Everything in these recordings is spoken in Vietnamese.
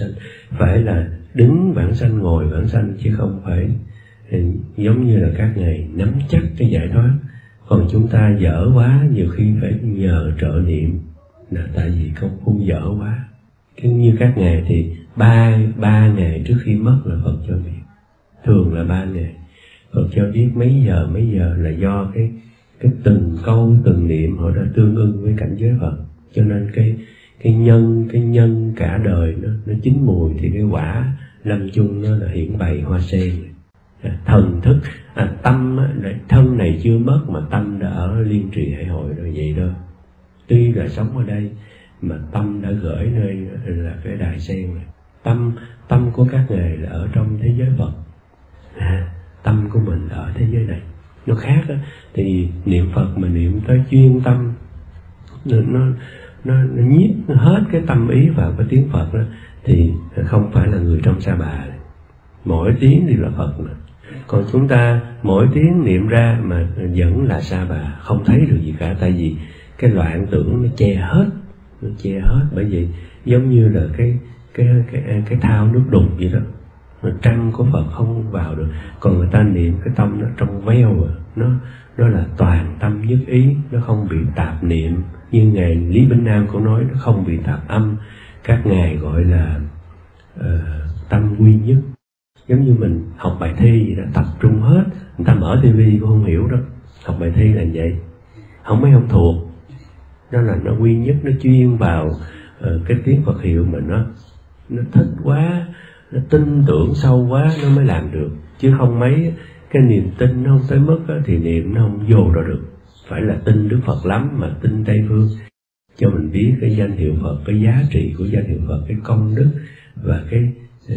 sanh. Phải là đứng vãng sanh, ngồi vãng sanh, chứ không phải ừ, giống như là các ngài nắm chắc cái giải thoát. Còn chúng ta dở quá, nhiều khi phải nhờ trợ niệm. Là tại vì công phu dở quá. Cứ như các ngài thì ba ba ngày trước khi mất là phật cho biết. Thường là ba ngày. Phật cho biết mấy giờ mấy giờ là do cái cái từng câu, từng niệm họ đã tương ưng với cảnh giới phật. Cho nên cái cái nhân cái nhân cả đời nó nó chín mùi thì cái quả lâm chung nó là hiển bày hoa sen. À, thần thức à, tâm thân này chưa mất mà tâm đã ở liên trì hải hội rồi vậy đó. Tuy là sống ở đây mà tâm đã gửi nơi là cái đài sen này. Tâm tâm của các ngài là ở trong thế giới phật. À, tâm của mình là ở thế giới này. Nó khác đó. thì niệm phật mà niệm tới chuyên tâm nó nó nó, nó nhiếp hết cái tâm ý vào cái tiếng phật đó thì không phải là người trong sa bà mỗi tiếng thì là phật mà. Còn chúng ta mỗi tiếng niệm ra mà vẫn là sa bà không thấy được gì cả. Tại vì cái loạn tưởng nó che hết nó che hết. Bởi vì giống như là cái cái cái cái thao nước đục vậy đó mà trăng của Phật không vào được. Còn người ta niệm cái tâm nó trong veo à nó đó là toàn tâm nhất ý nó không bị tạp niệm. Như ngài Lý Bính Nam cũng nói nó không bị tạp âm. Các ngài gọi là uh, tâm quy nhất. Giống như mình học bài thi vậy đó tập trung hết. Người ta mở tivi cũng không hiểu đó. Học bài thi là vậy. Không mấy không thuộc. Đó là nó quy nhất nó chuyên vào uh, cái tiếng Phật hiệu mà nó nó thích quá nó tin tưởng sâu quá nó mới làm được. Chứ không mấy cái niềm tin nó không tới mức đó, thì niệm nó không vô ra được. Phải là tin Đức Phật lắm mà tin Tây Phương. Cho mình biết cái danh hiệu Phật cái giá trị của danh hiệu Phật cái công đức và cái ờ,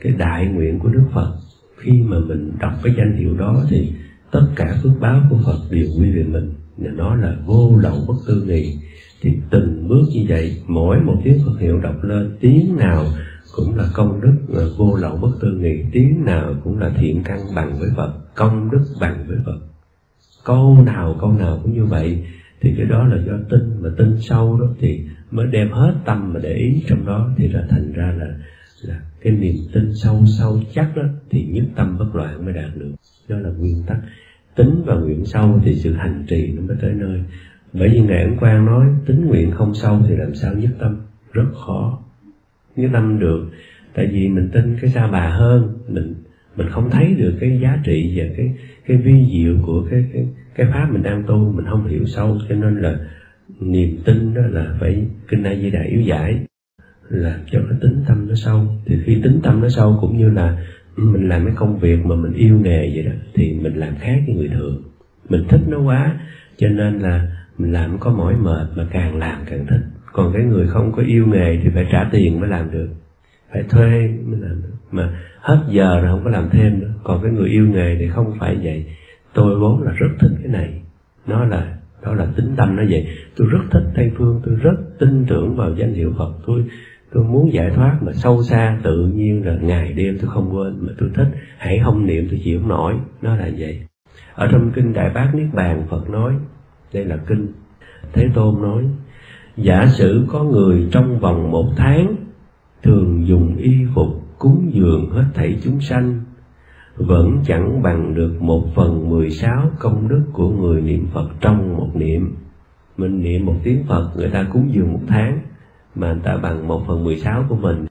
cái đại nguyện của Đức Phật. Khi mà mình đọc cái danh hiệu đó thì tất cả phước báo của Phật đều quy về mình. Và nó là vô lậu bất tư nghị. Thì từng bước như vậy mỗi một tiếng Phật hiệu đọc lên tiếng nào cũng là công đức vô lậu bất tư nghị tiếng nào cũng là thiện căn bằng với Phật, công đức bằng với Phật. Câu nào câu nào cũng như vậy. Thì cái đó là do tin, mà tin sâu đó thì mới đem hết tâm mà để ý trong đó. Thì là thành ra là là cái niềm tin sâu sâu chắc đó thì nhất tâm bất loạn mới đạt được. Đó là nguyên tắc. Tính và nguyện sâu thì sự hành trì nó mới tới nơi. Bởi vì ngài ấn quang nói, tính nguyện không sâu thì làm sao nhất tâm? Rất khó nhất tâm được, tại vì mình tin cái sa bà hơn, mình mình không thấy được cái giá trị và cái cái vi diệu của cái cái cái pháp mình đang tu, mình không hiểu sâu. Cho nên là niềm tin đó là phải, kinh a di đà yếu giải, là cho cái tính tâm nó sâu. Thì khi tính tâm nó sâu cũng như là mình làm cái công việc mà mình yêu nghề vậy đó, thì mình làm khác với người thường. Mình thích nó quá, cho nên là mình làm có mỏi mệt mà càng làm càng thích còn cái người không có yêu nghề thì phải trả tiền mới làm được. Phải thuê mới làm được. Mà hết giờ rồi không có làm thêm nữa. Còn cái người yêu nghề thì không phải vậy. Tôi vốn là rất thích cái này. Nó là, đó là tính tâm nó vậy. Tôi rất thích tây phương. Tôi rất tin tưởng vào danh hiệu phật. Tôi tôi muốn giải thoát mà sâu xa tự nhiên là ngày đêm tôi không quên. Mà tôi thích, hãy không niệm tôi chịu không nổi. Nó là vậy. Ở trong kinh đại bát niết bàn phật nói, đây là kinh thế tôn nói giả sử có người trong vòng một tháng thường dùng y phục cúng dường hết thảy chúng sanh vẫn chẳng bằng được một phần mười sáu công đức của người niệm Phật trong một niệm. Mình niệm một tiếng Phật người ta cúng dường một tháng mà người ta bằng một phần mười sáu của mình.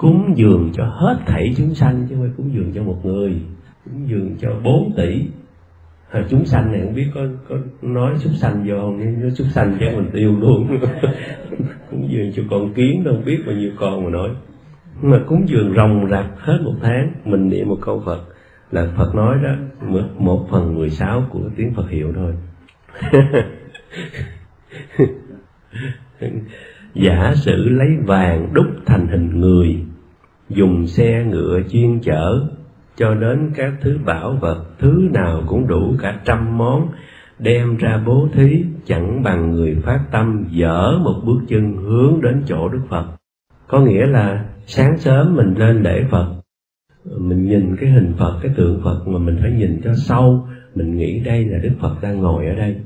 Cúng dường cho hết thảy chúng sanh chứ không phải cúng dường cho một người, cúng dường cho bốn tỷ à, chúng sanh này không biết có có nói súc sanh vô không? Nhưng nó súc sanh chắc mình tiêu luôn. Cúng dường cho con kiến đâu biết bao nhiêu con mà nói. Mà cúng dường rồng rạc hết một tháng mình niệm một câu phật. Là phật nói đó một phần mười sáu của tiếng phật hiệu thôi. Giả sử lấy vàng đúc thành hình người dùng xe ngựa chuyên chở cho đến các thứ bảo vật, thứ nào cũng đủ cả trăm món, đem ra bố thí, chẳng bằng người phát tâm dở một bước chân hướng đến chỗ đức phật. Có nghĩa là sáng sớm mình lên lễ phật. Mình nhìn cái hình phật, cái tượng phật mà mình phải nhìn cho sâu, mình nghĩ đây là đức phật đang ngồi ở đây.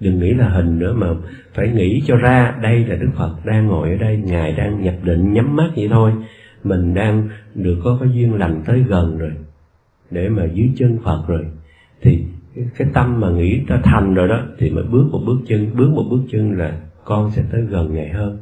Đừng nghĩ là hình nữa mà phải nghĩ cho ra đây là đức phật đang ngồi ở đây, ngài đang nhập định nhắm mắt vậy thôi. Mình đang được có cái duyên lành tới gần rồi để mà dưới chân phật rồi, thì cái tâm mà nghĩ ta thành rồi đó, thì mới bước một bước chân. Bước một bước chân là con sẽ tới gần ngài hơn.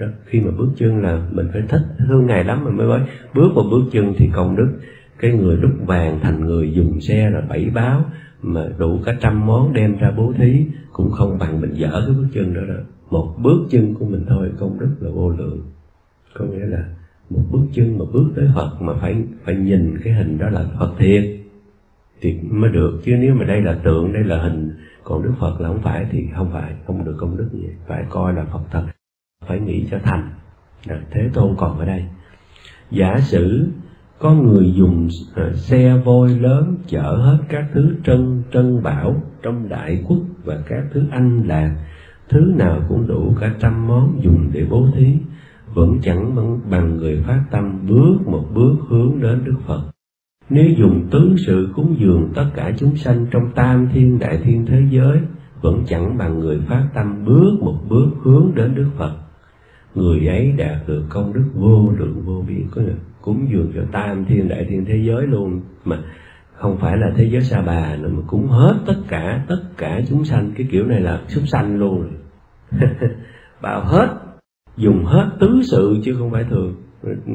Đó. khi mà bước chân là mình phải thích thương ngài lắm mình mới nói bước một bước chân thì công đức. Cái người đúc vàng thành người dùng xe là bảy báo mà đủ cả trăm món đem ra bố thí cũng không bằng mình dở cái bước chân đó đó. Một bước chân của mình thôi, công đức là vô lượng. Có nghĩa là một bước chân mà bước tới Phật mà phải phải nhìn cái hình đó là Phật thiệt. Thì mới được. Chứ nếu mà đây là tượng, đây là hình, còn Đức Phật là không phải, thì không phải, không được công đức gì. Phải coi là Phật thật. Phải nghĩ cho thành. Thế Tôn còn ở đây. Giả sử có người dùng à, xe voi lớn chở hết các thứ trân trân bảo trong đại quốc và các thứ anh lạc, thứ nào cũng đủ cả trăm món dùng để bố thí vẫn chẳng bằng, người phát tâm bước một bước hướng đến Đức Phật. Nếu dùng tứ sự cúng dường tất cả chúng sanh trong tam thiên đại thiên thế giới, vẫn chẳng bằng người phát tâm bước một bước hướng đến Đức Phật. Người ấy đạt được công đức vô lượng vô biên có nghĩa cúng dường cho tam thiên đại thiên thế giới luôn mà không phải là thế giới sa bà nữa mà cúng hết tất cả tất cả chúng sanh cái kiểu này là súc sanh luôn bảo hết dùng hết tứ sự chứ không phải thường.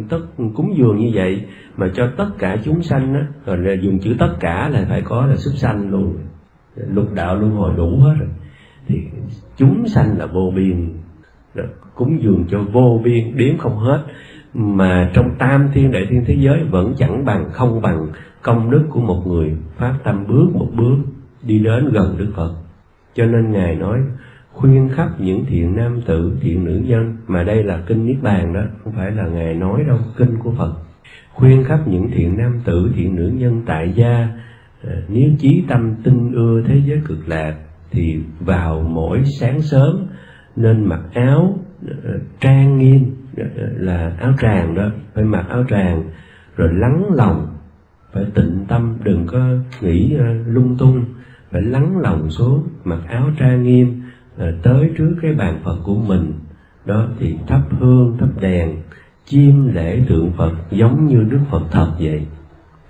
Tất cúng dường như vậy mà cho tất cả chúng sanh á rồi là dùng chữ tất cả là phải có là súc sanh luôn. Lục đạo luân hồi đủ hết rồi. Thì chúng sanh là vô biên. Cúng dường cho vô biên đếm không hết. Mà trong tam thiên đại thiên thế giới vẫn chẳng bằng không bằng công đức của một người. Phát tâm bước một bước đi đến gần đức phật. Cho nên ngài nói khuyên khắp những thiện nam tử, thiện nữ nhân. Mà đây là kinh niết bàn đó, không phải là ngài nói đâu, kinh của phật. Khuyên khắp những thiện nam tử, thiện nữ nhân tại gia à, nếu chí tâm tin ưa thế giới cực lạc, thì vào mỗi sáng sớm, nên mặc áo à, trang nghiêm à, là áo tràng đó, phải mặc áo tràng, rồi lắng lòng, phải tịnh tâm, đừng có nghĩ lung tung. Phải lắng lòng xuống, mặc áo trang nghiêm tới trước cái bàn phật của mình, đó thì thắp hương, thắp đèn, chiêm lễ tượng phật giống như đức phật thật vậy.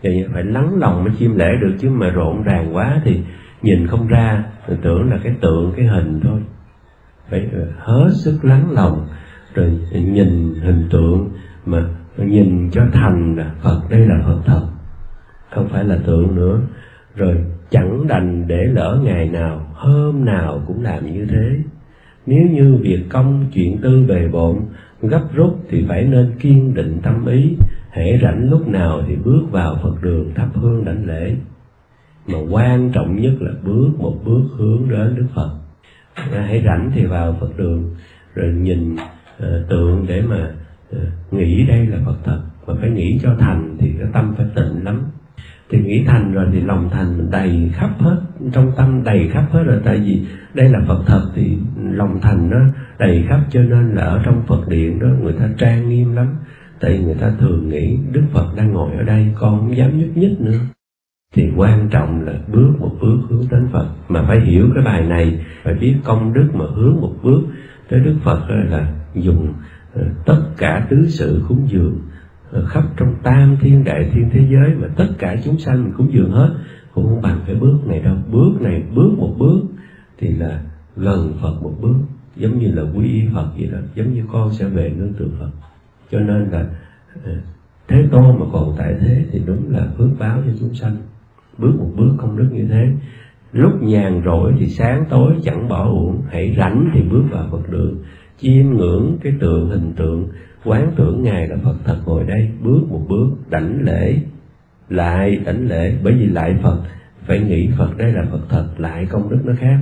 Thì phải lắng lòng mới chiêm lễ được, chứ mà rộn ràng quá thì nhìn không ra rồi tưởng là cái tượng, cái hình thôi. Phải ờ, hết sức lắng lòng, rồi nhìn hình tượng mà nhìn cho thành là phật, đây là phật thật. Không phải là tượng nữa. Rồi chẳng đành để lỡ ngày nào hôm nào cũng làm như thế. Nếu như việc công chuyện tư bề bộn gấp rút thì phải nên kiên định tâm ý hễ rảnh lúc nào thì bước vào phật đường thắp hương đảnh lễ. Mà quan trọng nhất là bước một bước hướng đến đức phật. Hãy rảnh thì vào phật đường rồi nhìn uh, tượng để mà uh, nghĩ đây là phật thật. Mà phải nghĩ cho thành thì cái tâm phải tịnh lắm thì nghĩ thành rồi thì lòng thành mình đầy khắp hết, trong tâm đầy khắp hết rồi. Tại vì đây là phật thật thì lòng thành nó đầy khắp, cho nên là ở trong phật điện đó người ta trang nghiêm lắm. Tại người ta thường nghĩ đức phật đang ngồi ở đây, con không dám nhúc nhích nữa. Thì quan trọng là bước một bước hướng đến phật. Mà phải hiểu cái bài này, phải biết công đức mà hướng một bước tới đức phật là dùng ờ, tất cả tứ sự cúng dường khắp trong tam thiên đại thiên thế giới mà tất cả chúng sanh mình cũng dường hết, cũng không bằng cái bước này đâu. Bước này bước một bước thì là gần phật một bước, giống như là quý y phật vậy đó, giống như con sẽ về nương tựa phật. Cho nên là ờ, thế tôn mà còn tại thế thì đúng là phước báo cho chúng sanh. Bước một bước công đức như thế. Lúc nhàn rỗi thì sáng tối chẳng bỏ uổng, hãy rảnh thì bước vào phật đường, chiêm ngưỡng cái tượng hình tượng quán tưởng ngài là phật thật ngồi đây, bước một bước, đảnh lễ, lại đảnh lễ. Bởi vì lại phật, phải nghĩ phật đây là phật thật, lại công đức nó khác.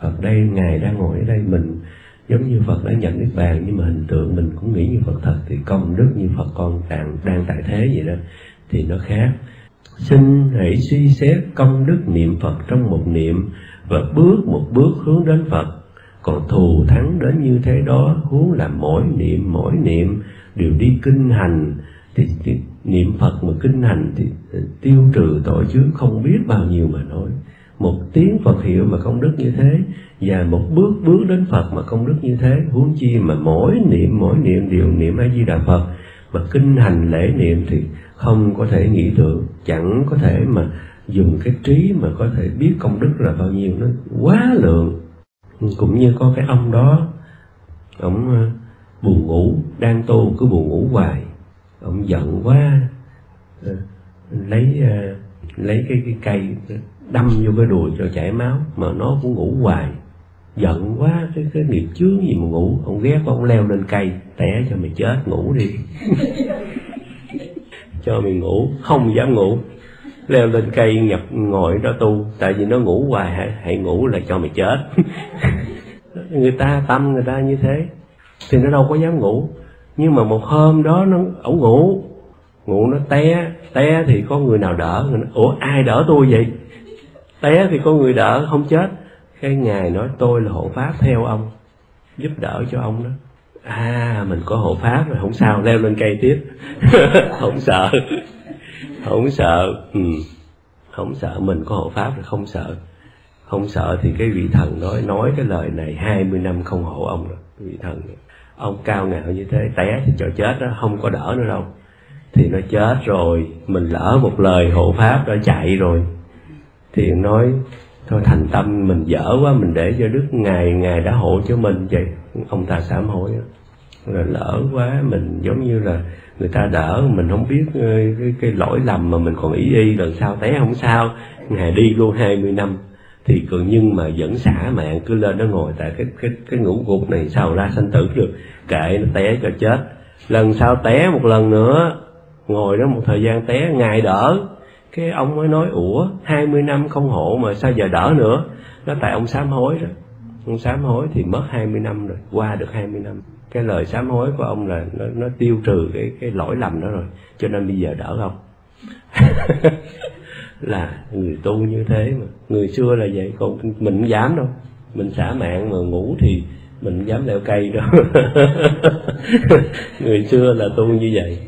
Phật đây, ngài đang ngồi ở đây, mình giống như phật đã nhận niết bàn, nhưng mà hình tượng mình cũng nghĩ như phật thật, thì công đức như phật con đang đang tại thế vậy đó, thì nó khác. Xin hãy suy xét công đức niệm phật trong một niệm và bước một bước hướng đến phật còn thù thắng đến như thế đó huống là mỗi niệm mỗi niệm đều đi kinh hành. Thì, thì niệm phật mà kinh hành thì tiêu trừ tội chứ không biết bao nhiêu mà nói. Một tiếng Phật hiệu mà công đức như thế và một bước bước đến Phật mà công đức như thế huống chi mà mỗi niệm mỗi niệm đều niệm A Di Đà Phật mà kinh hành lễ niệm thì không có thể nghĩ được. Chẳng có thể mà dùng cái trí mà có thể biết công đức là bao nhiêu nó quá lượng cũng như có cái ông đó, ông ờ, buồn ngủ, đang tu, cứ buồn ngủ hoài. Ông giận quá ờ, lấy ờ, lấy cái cái cây đâm vô cái đùi cho chảy máu, mà nó cũng ngủ hoài. Giận quá, cái cái nghiệp chướng gì mà ngủ. Ông ghét ông leo lên cây, té cho mày chết, ngủ đi. Cho mày ngủ, không dám ngủ leo lên cây nhập ngồi đó tu tại vì nó ngủ hoài hãy, hãy ngủ là cho mày chết. Người ta tâm người ta như thế thì nó đâu có dám ngủ. Nhưng mà một hôm đó nó ổng ngủ ngủ nó té té thì có người nào đỡ? Người nói, ủa ai đỡ tôi vậy? Té thì có người đỡ không chết. Cái ngài nói tôi là hộ pháp theo ông giúp đỡ cho ông đó. À mình có hộ pháp rồi không sao leo lên cây tiếp. Không sợ không sợ. Ừ. không sợ. Mình có hộ pháp là không sợ. Không sợ thì cái vị thần nói nói cái lời này 20 năm không hộ ông rồi. Vị thần ông cao ngạo như thế, té thì cho chết đó, không có đỡ nữa đâu. Thì nó chết rồi, mình lỡ một lời hộ pháp đã chạy rồi. Thì nói, thôi thành tâm mình dở quá, mình để cho đức ngài ngài đã hộ cho mình. Vậy ông ta sám hối rồi lỡ quá mình giống như là người ta đỡ mình không biết ờ, cái, cái lỗi lầm mà mình còn ý y lần sau té không sao. Ngày đi luôn 20 năm thì còn nhưng mà vẫn xả mạng cứ lên đó ngồi tại cái cái cái ngũ gục này sao ra sanh tử được? Kệ nó té cho chết. Lần sau té một lần nữa ngồi đó một thời gian té ngài đỡ. Cái ông mới nói ủa 20 năm không hộ mà sao giờ đỡ nữa? Nó tại ông sám hối rồi ông sám hối thì mất 20 năm rồi qua được 20 năm cái lời sám hối của ông là nó, nó tiêu trừ cái cái lỗi lầm đó rồi. Cho nên bây giờ đỡ không? Là người tu như thế mà. Người xưa là vậy còn mình không dám đâu. Mình xả mạng mà ngủ thì mình dám leo cây đâu. Người xưa là tu như vậy.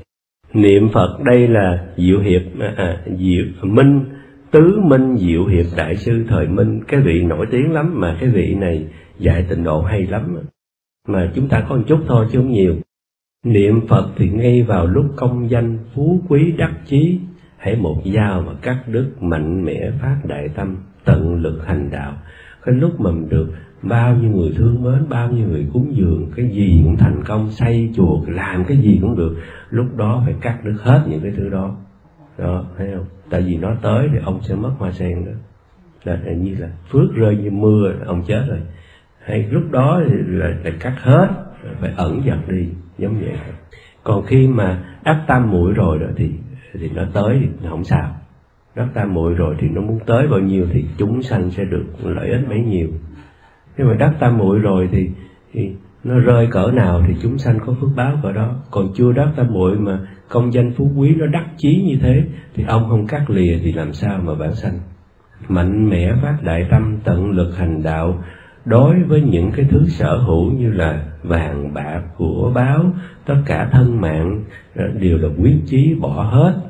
Niệm phật đây là diệu hiệp à, à, diệu minh tứ minh diệu hiệp đại sư thời minh. Cái vị nổi tiếng lắm mà cái vị này dạy tịnh độ hay lắm mà chúng ta có một chút thôi chứ không nhiều. Niệm phật thì ngay vào lúc công danh phú quý đắc chí, hãy một dao mà cắt đứt mạnh mẽ phát đại tâm, tận lực hành đạo. Cái lúc mà mình được bao nhiêu người thương mến, bao nhiêu người cúng dường, cái gì cũng thành công, xây chùa, làm cái gì cũng được, lúc đó phải cắt đứt hết những cái thứ đó. Đó, thấy không? Tại vì nó tới thì ông sẽ mất hoa sen đó. Là như là phước rơi như mưa, ông chết rồi hay lúc đó là, là cắt hết phải ẩn dần đi giống vậy. Còn khi mà đắc tam muội rồi đó thì thì nó tới thì không sao. Đắc tam muội rồi thì nó muốn tới bao nhiêu thì chúng sanh sẽ được lợi ích bấy nhiêu. Nhưng mà đắc tam muội rồi thì, thì nó rơi cỡ nào thì chúng sanh có phước báo cỡ đó. Còn chưa đắc tam muội mà công danh phú quý nó đắc chí như thế thì ông không cắt lìa thì làm sao mà bản sanh? Mạnh mẽ phát đại tâm tận lực hành đạo đối với những cái thứ sở hữu như là vàng bạc của báo tất cả thân mạng đều là quyết chí bỏ hết.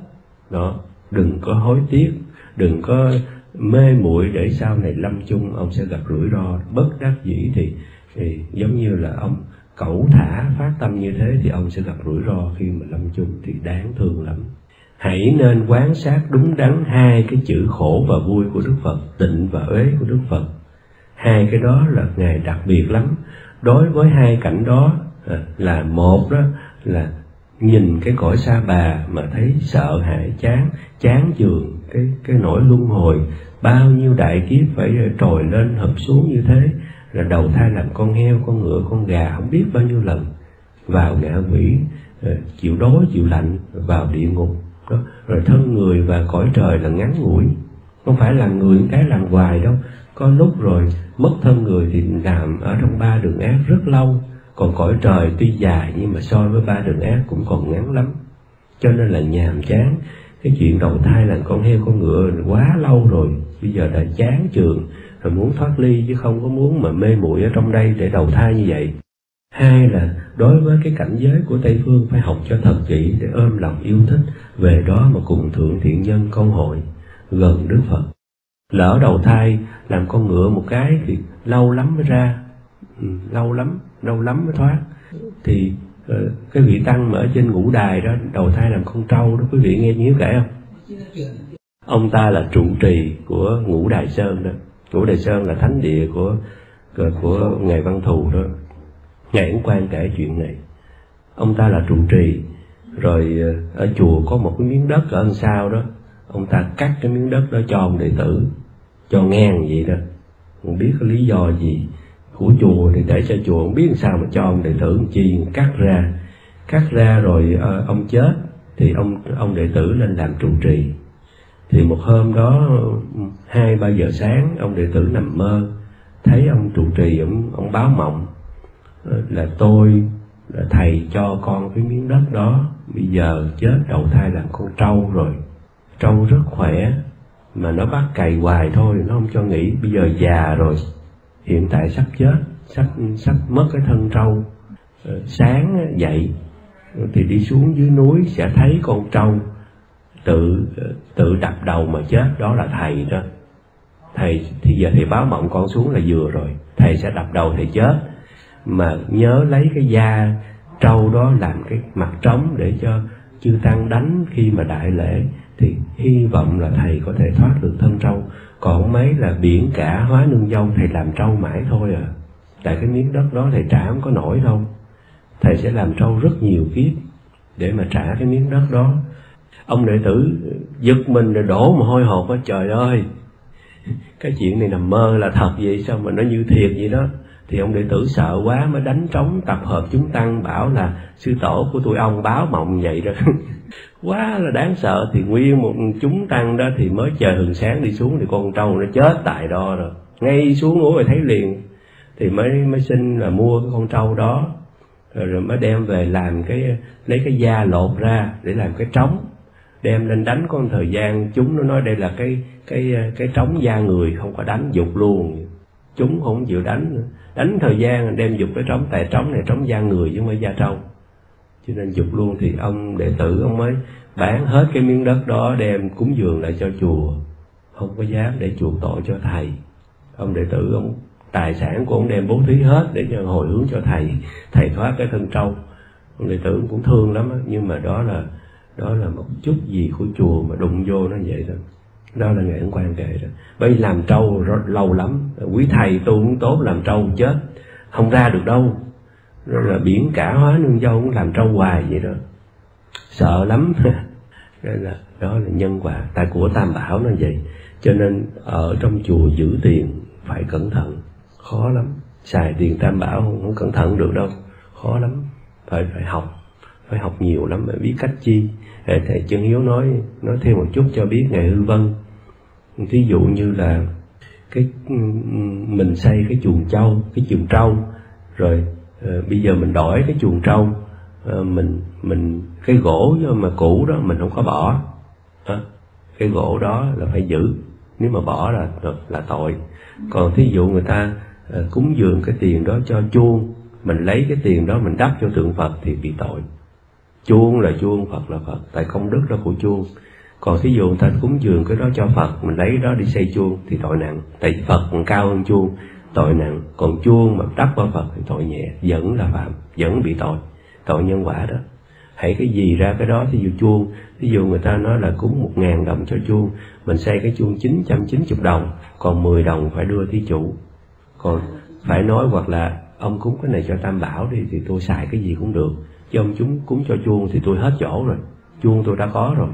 Đó đừng có hối tiếc đừng có mê muội để sau này lâm chung ông sẽ gặp rủi ro. Bất đắc dĩ thì, thì giống như là ông cẩu thả phát tâm như thế thì ông sẽ gặp rủi ro khi mà lâm chung thì đáng thương lắm. Hãy nên quán sát đúng đắn hai cái chữ khổ và vui của đức phật tịnh và uế của đức phật hai cái đó là ngày đặc biệt lắm. Đối với hai cảnh đó ờ, là một đó, là nhìn cái cõi xa bà mà thấy sợ hãi, chán chán chường cái cái nỗi luân hồi. Bao nhiêu đại kiếp phải ờ, trồi lên hợp xuống như thế, là đầu thai làm con heo, con ngựa, con gà, không biết bao nhiêu lần. Vào ngạ quỷ ờ, chịu đói, chịu lạnh, vào địa ngục. Đó, rồi thân người và cõi trời là ngắn ngủi. Không phải là người cái làm hoài đâu có lúc rồi mất thân người thì làm ở trong ba đường ác rất lâu. Còn cõi trời tuy dài nhưng mà so với ba đường ác cũng còn ngắn lắm. Cho nên là nhàm chán. Cái chuyện đầu thai là con heo con ngựa quá lâu rồi. Bây giờ đã chán trường rồi muốn thoát ly chứ không có muốn mà mê muội ở trong đây để đầu thai như vậy. Hai là đối với cái cảnh giới của tây phương phải học cho thật kỹ để ôm lòng yêu thích. Về đó mà cùng thượng thiện nhân công hội, gần đức phật lỡ đầu thai làm con ngựa một cái thì lâu lắm mới ra. Ừ, lâu lắm lâu lắm mới thoát. Thì ờ, cái vị tăng mà ở trên ngũ đài đó đầu thai làm con trâu đó quý vị nghe nhíu kể không? Ông ta là trụ trì của ngũ đài sơn đó. Ngũ đài sơn là thánh địa của của, của ngài văn thù đó. Ngài cũng quan kể chuyện này. Ông ta là trụ trì rồi ờ, ở chùa có một cái miếng đất ở đằng sau đó. Ông ta cắt cái miếng đất đó cho ông đệ tử cho ngang vậy đó. Không biết có lý do gì của chùa thì để cho chùa không biết làm sao mà cho ông đệ tử chi cắt ra. Cắt ra rồi uh, ông chết thì ông ông đệ tử lên làm trụ trì. Thì một hôm đó hai ba giờ sáng ông đệ tử nằm mơ thấy ông trụ trì ông ông báo mộng ờ, là tôi là thầy cho con cái miếng đất đó bây giờ chết đầu thai làm con trâu rồi. Trâu rất khỏe mà nó bắt cày hoài thôi, nó không cho nghỉ. Bây giờ già rồi, hiện tại sắp chết, sắp sắp mất cái thân trâu. Ờ, sáng dậy, thì đi xuống dưới núi sẽ thấy con trâu tự tự đập đầu mà chết. Đó là thầy đó. Thầy, thì giờ thầy báo mộng con xuống là vừa rồi. Thầy sẽ đập đầu thầy chết. Mà nhớ lấy cái da trâu đó làm cái mặt trống để cho chư tăng đánh khi mà đại lễ thì hy vọng là thầy có thể thoát được thân trâu. Còn mấy là biển cả hóa nương dâu, thầy làm trâu mãi thôi à. Tại cái miếng đất đó thầy trả không có nổi đâu. Thầy sẽ làm trâu rất nhiều kiếp để mà trả cái miếng đất đó. Ông đệ tử giật mình rồi đổ mà hôi hột á. Trời ơi! Cái chuyện này nằm mơ là thật vậy, sao mà nó như thiệt vậy đó? Thì ông đệ tử sợ quá mới đánh trống tập hợp chúng tăng bảo là sư tổ của tụi ông báo mộng vậy đó. quá là đáng sợ. Thì nguyên một chúng tăng đó thì mới chờ hừng sáng đi xuống thì con trâu nó chết tại đó rồi. Ngay xuống núi rồi thấy liền thì mới mới xin là mua cái con trâu đó. Rồi, rồi mới đem về làm cái lấy cái da lột ra để làm cái trống. Đem lên đánh con thời gian chúng nó nói đây là cái cái cái trống da người không có đánh dục luôn. Chúng không chịu đánh nữa. Đánh thời gian đem dục cái trống tại trống này trống da người chứ không phải da trâu cho nên dục luôn thì ông đệ tử ông mới bán hết cái miếng đất đó, đem cúng dường lại cho chùa. Không có dám để chuộc tội cho thầy. Ông đệ tử, ông tài sản của ông đem bố thí hết để cho hồi hướng cho thầy thầy thoát cái thân trâu. Ông đệ tử cũng thương lắm nhưng mà đó là đó là một chút gì của chùa mà đụng vô nó vậy thôi. Đó là ngày ấn quan kể đó. Bởi làm trâu lâu lắm. Quý thầy tu cũng tốt, làm trâu chết. Không ra được đâu rồi là biển cả hóa nương dâu cũng làm trâu hoài vậy đó. Sợ lắm. Đó là đó là nhân quả tại của tam bảo nó vậy. Cho nên ở trong chùa giữ tiền phải cẩn thận. Khó lắm. Xài tiền tam bảo không, không cẩn thận được đâu. Khó lắm. Phải phải học. Phải học nhiều lắm phải biết cách chi. Thầy chân hiếu nói nói thêm một chút cho biết ngày hư vân. Ví dụ như là cái ừ, ừ, mình xây cái chuồng trâu cái chuồng trâu rồi Ờ, bây giờ mình đổi cái chuồng trâu ờ, mình mình cái gỗ mà cũ đó mình không có bỏ. À, cái gỗ đó là phải giữ nếu mà bỏ là là tội. Còn thí dụ người ta ờ, cúng dường cái tiền đó cho chuông mình lấy cái tiền đó mình đắp cho tượng phật thì bị tội. Chuông là chuông phật là phật tại công đức đó của chuông. Còn thí dụ người ta cúng dường cái đó cho phật mình lấy đó đi xây chuông thì tội nặng tại phật còn cao hơn chuông tội nặng, còn chuông mà đắp vào phật thì tội nhẹ, vẫn là phạm, vẫn bị tội tội nhân quả đó. Hãy cái gì ra cái đó, thí dụ chuông, thí dụ người ta nói là cúng một ngàn đồng cho chuông, mình xây cái chuông chín trăm chín chục đồng, còn mười đồng phải đưa thí chủ. Còn phải nói hoặc là ông cúng cái này cho tam bảo đi, thì tôi xài cái gì cũng được. Chứ ông chúng cúng cho chuông thì tôi hết chỗ rồi, chuông tôi đã có rồi.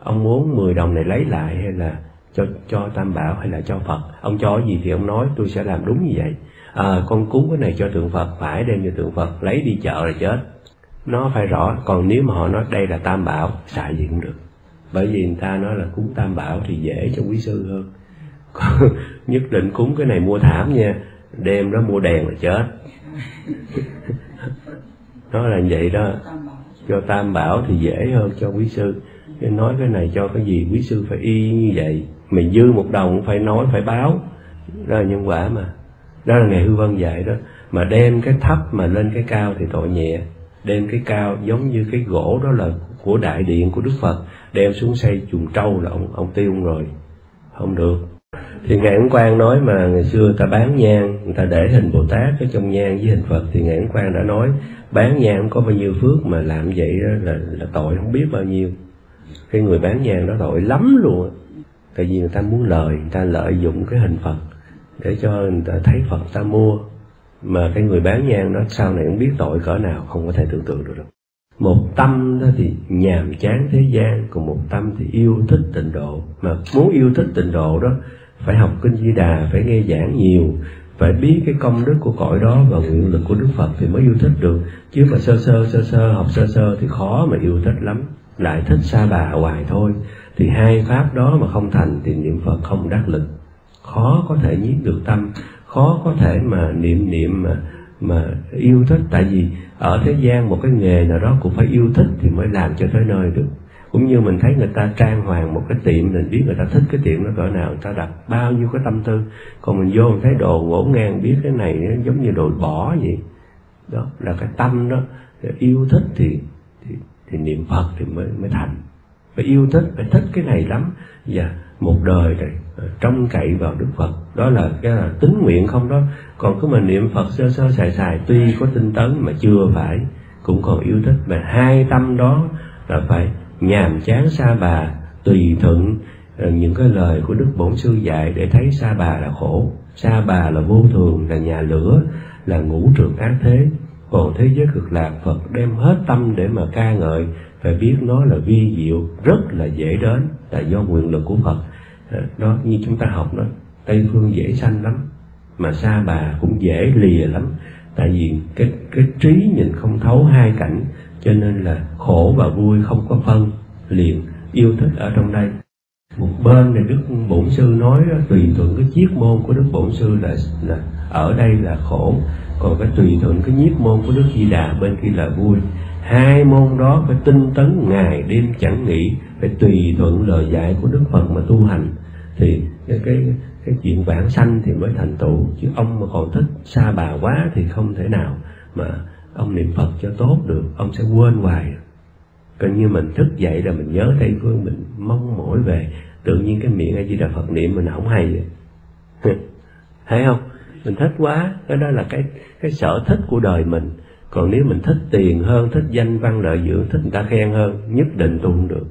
Ông muốn 10 đồng này lấy lại hay là cho cho tam bảo hay là cho phật? Ông cho gì thì ông nói tôi sẽ làm đúng như vậy. À, con cúng cái này cho tượng phật phải đem cho tượng phật lấy đi chợ là chết. Nó phải rõ còn nếu mà họ nói đây là tam bảo xài gì cũng được. Bởi vì người ta nói là cúng tam bảo thì dễ cho quý sư hơn. Còn nhất định cúng cái này mua thảm nha đem đó mua đèn là chết. Nó là vậy đó. Cho tam bảo thì dễ hơn cho quý sư. Nói cái này cho cái gì quý sư phải y như vậy mình dư một đồng phải nói, phải báo. Đó là nhân quả mà. Đó là ngày hư vân dạy đó. Mà đem cái thấp mà lên cái cao thì tội nhẹ. Đem cái cao giống như cái gỗ đó là của đại điện của đức phật. Đem xuống xây chuồng trâu là ông ông tiêu rồi. Không được. Thì ngài ấn quang nói mà ngày xưa ta bán nhang, người ta để hình bồ tát ở trong nhang với hình phật. Thì ngài ấn quang đã nói, bán nhang có bao nhiêu phước mà làm vậy đó là là tội không biết bao nhiêu. Cái người bán nhang đó tội lắm luôn tại vì người ta muốn lời, người ta lợi dụng cái hình phật để cho người ta thấy phật ta mua. Mà cái người bán nhang đó sau này cũng biết tội cỡ nào, không có thể tưởng tượng được đâu. Một tâm đó thì nhàm chán thế gian, còn một tâm thì yêu thích tịnh độ. Mà muốn yêu thích tịnh độ đó, phải học kinh di đà, phải nghe giảng nhiều, phải biết cái công đức của cõi đó và nguyện lực của đức phật thì mới yêu thích được. Chứ mà sơ sơ sơ sơ, học sơ sơ thì khó mà yêu thích lắm. Lại thích sa bà hoài thôi thì hai pháp đó mà không thành thì niệm phật không đắc lực. Khó có thể nhiếp được tâm khó có thể mà niệm niệm mà mà yêu thích. Tại vì ở thế gian một cái nghề nào đó cũng phải yêu thích thì mới làm cho tới nơi được. Cũng như mình thấy người ta trang hoàng một cái tiệm mình biết người ta thích cái tiệm nó cỡ nào người ta đặt bao nhiêu cái tâm tư. Còn mình vô mình thấy đồ ngổ ngang biết cái này nó giống như đồ bỏ vậy. Đó là cái tâm đó yêu thích thì thì, thì niệm phật thì mới mới thành phải yêu thích, phải thích cái này lắm. Và một đời này ờ, trông cậy vào đức phật. Đó là cái là tính nguyện không đó. Còn cứ mình niệm phật sơ sơ xài xài, tuy có tinh tấn mà chưa phải, cũng còn yêu thích. Mà hai tâm đó là phải nhàm chán xa bà, tùy thuận. Ờ, những cái lời của đức bổn sư dạy để thấy xa bà là khổ, xa bà là vô thường, là nhà lửa, là ngũ trường ác thế. Còn thế giới cực lạc, phật đem hết tâm để mà ca ngợi phải biết nó là vi diệu rất là dễ đến là do nguyện lực của phật. Ờ, đó như chúng ta học đó tây phương dễ sanh lắm mà xa bà cũng dễ lìa lắm. Tại vì cái cái trí nhìn không thấu hai cảnh cho nên là khổ và vui không có phân liền yêu thích ở trong đây. Một bên này đức bổn sư nói đó, tùy thuận cái chiết môn của đức bổn sư là là ở đây là khổ còn cái tùy thuận cái nhiếp môn của đức di đà bên kia là vui hai môn đó phải tinh tấn ngày đêm chẳng nghỉ, phải tùy thuận lời dạy của đức phật mà tu hành. Thì cái cái cái chuyện vãng sanh thì mới thành tựu, chứ ông mà còn thích xa bà quá thì không thể nào mà ông niệm phật cho tốt được, ông sẽ quên hoài. Coi như mình thức dậy là mình nhớ tây phương mình mong mỏi về, tự nhiên cái miệng a di đà phật niệm mình không hay vậy. Thấy không? Mình thích quá, cái đó là cái cái sở thích của đời mình còn nếu mình thích tiền hơn thích danh văn lợi dưỡng thích người ta khen hơn nhất định tu không được.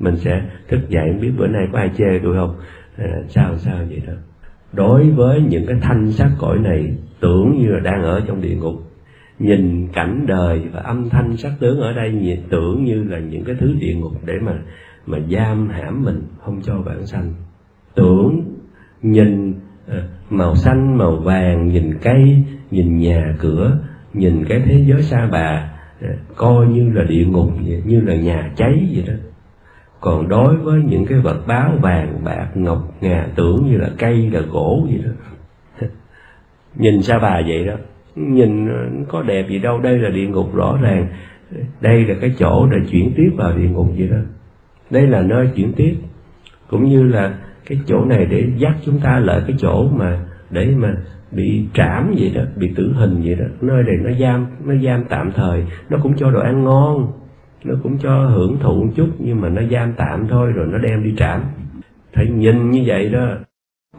Mình sẽ thức dậy biết bữa nay có ai chê tôi không. À, sao sao vậy đó. Đối với những cái thanh sắc cõi này tưởng như là đang ở trong địa ngục. Nhìn cảnh đời và âm thanh sắc tướng ở đây nhìn tưởng như là những cái thứ địa ngục để mà mà giam hãm mình không cho bản sanh. Tưởng nhìn à, màu xanh màu vàng nhìn cây nhìn nhà cửa nhìn cái thế giới xa bà ờ, coi như là địa ngục vậy, như là nhà cháy vậy đó. Còn đối với những cái vật báo vàng bạc ngọc ngà tưởng như là cây là gỗ vậy đó. Nhìn xa bà vậy đó. Nhìn ờ, có đẹp gì đâu đây là địa ngục rõ ràng. Đây là cái chỗ để chuyển tiếp vào địa ngục vậy đó. Đây là nơi chuyển tiếp. Cũng như là cái chỗ này để dắt chúng ta lại cái chỗ mà để mà bị trảm vậy đó, bị tử hình vậy đó. Nơi này nó giam nó giam tạm thời, nó cũng cho đồ ăn ngon, nó cũng cho hưởng thụ một chút, nhưng mà nó giam tạm thôi, rồi nó đem đi trảm. Phải nhìn như vậy đó.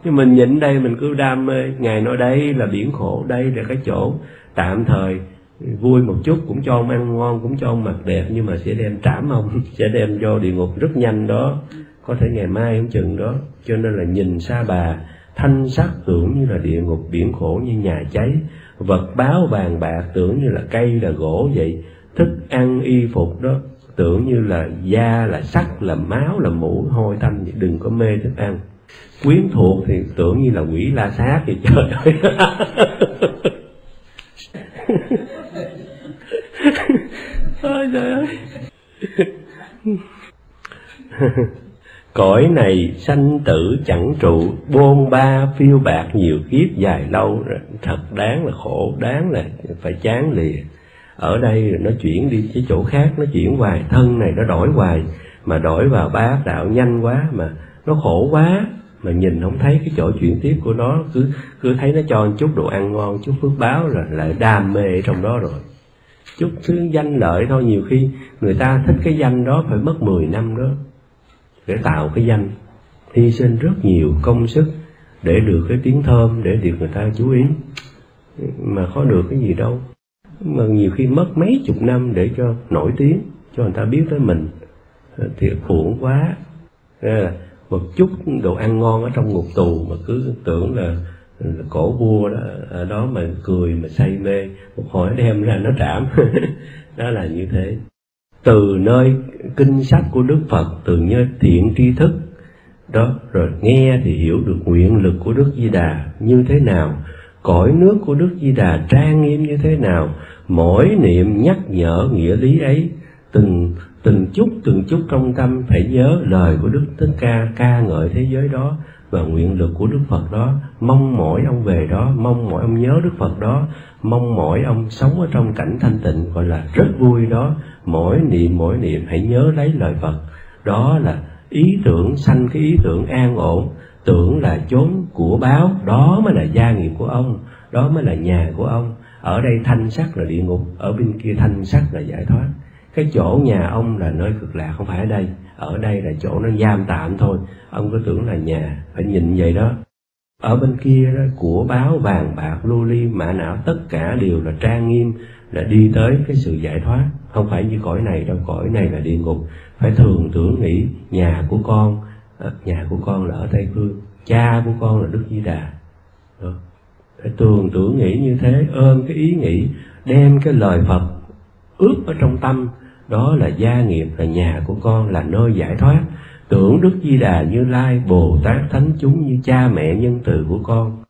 Nhưng mình nhìn đây mình cứ đam mê, ngài nói đây là biển khổ, đây là cái chỗ tạm thời, vui một chút, cũng cho ông ăn ngon, cũng cho ông mặc đẹp, nhưng mà sẽ đem trảm ông, sẽ đem cho địa ngục rất nhanh đó. Có thể ngày mai không chừng đó. Cho nên là nhìn xa bà thanh sắc tưởng như là địa ngục biển khổ như nhà cháy, vật báo vàng bạc tưởng như là cây là gỗ vậy, thức ăn y phục đó tưởng như là da là sắt, là máu, là mũ hôi tanh đừng có mê thức ăn. Quyến thuộc thì tưởng như là quỷ la sát thì trời ơi. Ôi, trời ơi. cõi này sanh tử chẳng trụ, bôn ba phiêu bạc nhiều kiếp dài lâu. Thật đáng là khổ, đáng là phải chán lìa. Ở đây nó chuyển đi cái chỗ khác, nó chuyển hoài. Thân này nó đổi hoài, mà đổi vào ba đạo nhanh quá, mà nó khổ quá, mà nhìn không thấy cái chỗ chuyển tiếp của nó. Cứ cứ thấy nó cho một chút đồ ăn ngon, chút phước báo là lại đam mê trong đó rồi. Chút thứ danh lợi thôi. Nhiều khi người ta thích cái danh đó phải mất 10 năm đó để tạo cái danh hy sinh rất nhiều công sức để được cái tiếng thơm để được người ta chú ý. Mà có được cái gì đâu. Mà nhiều khi mất mấy chục năm để cho nổi tiếng cho người ta biết tới mình. Ờ, Thì uổng quá. Là một chút đồ ăn ngon ở trong ngục tù mà cứ tưởng là, cổ vua đó ở đó mà cười mà say mê một hồi đem ra nó trảm. Đó là như thế từ nơi kinh sách của đức phật, từ nơi thiện tri thức. Đó, rồi nghe thì hiểu được nguyện lực của đức di đà như thế nào, cõi nước của đức di đà trang nghiêm như thế nào, mỗi niệm nhắc nhở nghĩa lý ấy, từng từng chút từng chút trong tâm phải nhớ lời của đức thích ca ca ngợi thế giới đó và nguyện lực của đức phật đó. Mong mỏi ông về đó, mong mỏi ông nhớ đức phật đó mong mỏi ông sống ở trong cảnh thanh tịnh, gọi là rất vui đó. Mỗi niệm mỗi niệm, hãy nhớ lấy lời phật. Đó là ý tưởng sanh cái ý tưởng an ổn. Tưởng là chốn của báo, đó mới là gia nghiệp của ông, đó mới là nhà của ông. Ở đây thanh sắc là địa ngục, ở bên kia thanh sắc là giải thoát. Cái chỗ nhà ông là nơi cực lạc, không phải ở đây. Ở đây là chỗ nó giam tạm thôi. Ông cứ tưởng là nhà, phải nhìn vậy đó ở bên kia đó, của báo vàng bạc lưu ly, mã não, tất cả đều là trang nghiêm, là đi tới cái sự giải thoát. Không phải như cõi này đâu, cõi này là địa ngục. Phải thường tưởng nghĩ, nhà của con ờ, nhà của con là ở tây phương, cha của con là đức di đà. Được. phải thường tưởng nghĩ như thế, ôm cái ý nghĩ, đem cái lời phật ướp ở trong tâm. Đó là gia nghiệp, là nhà của con, là nơi giải thoát tưởng đức di đà như lai bồ tát thánh chúng như cha mẹ nhân từ của con.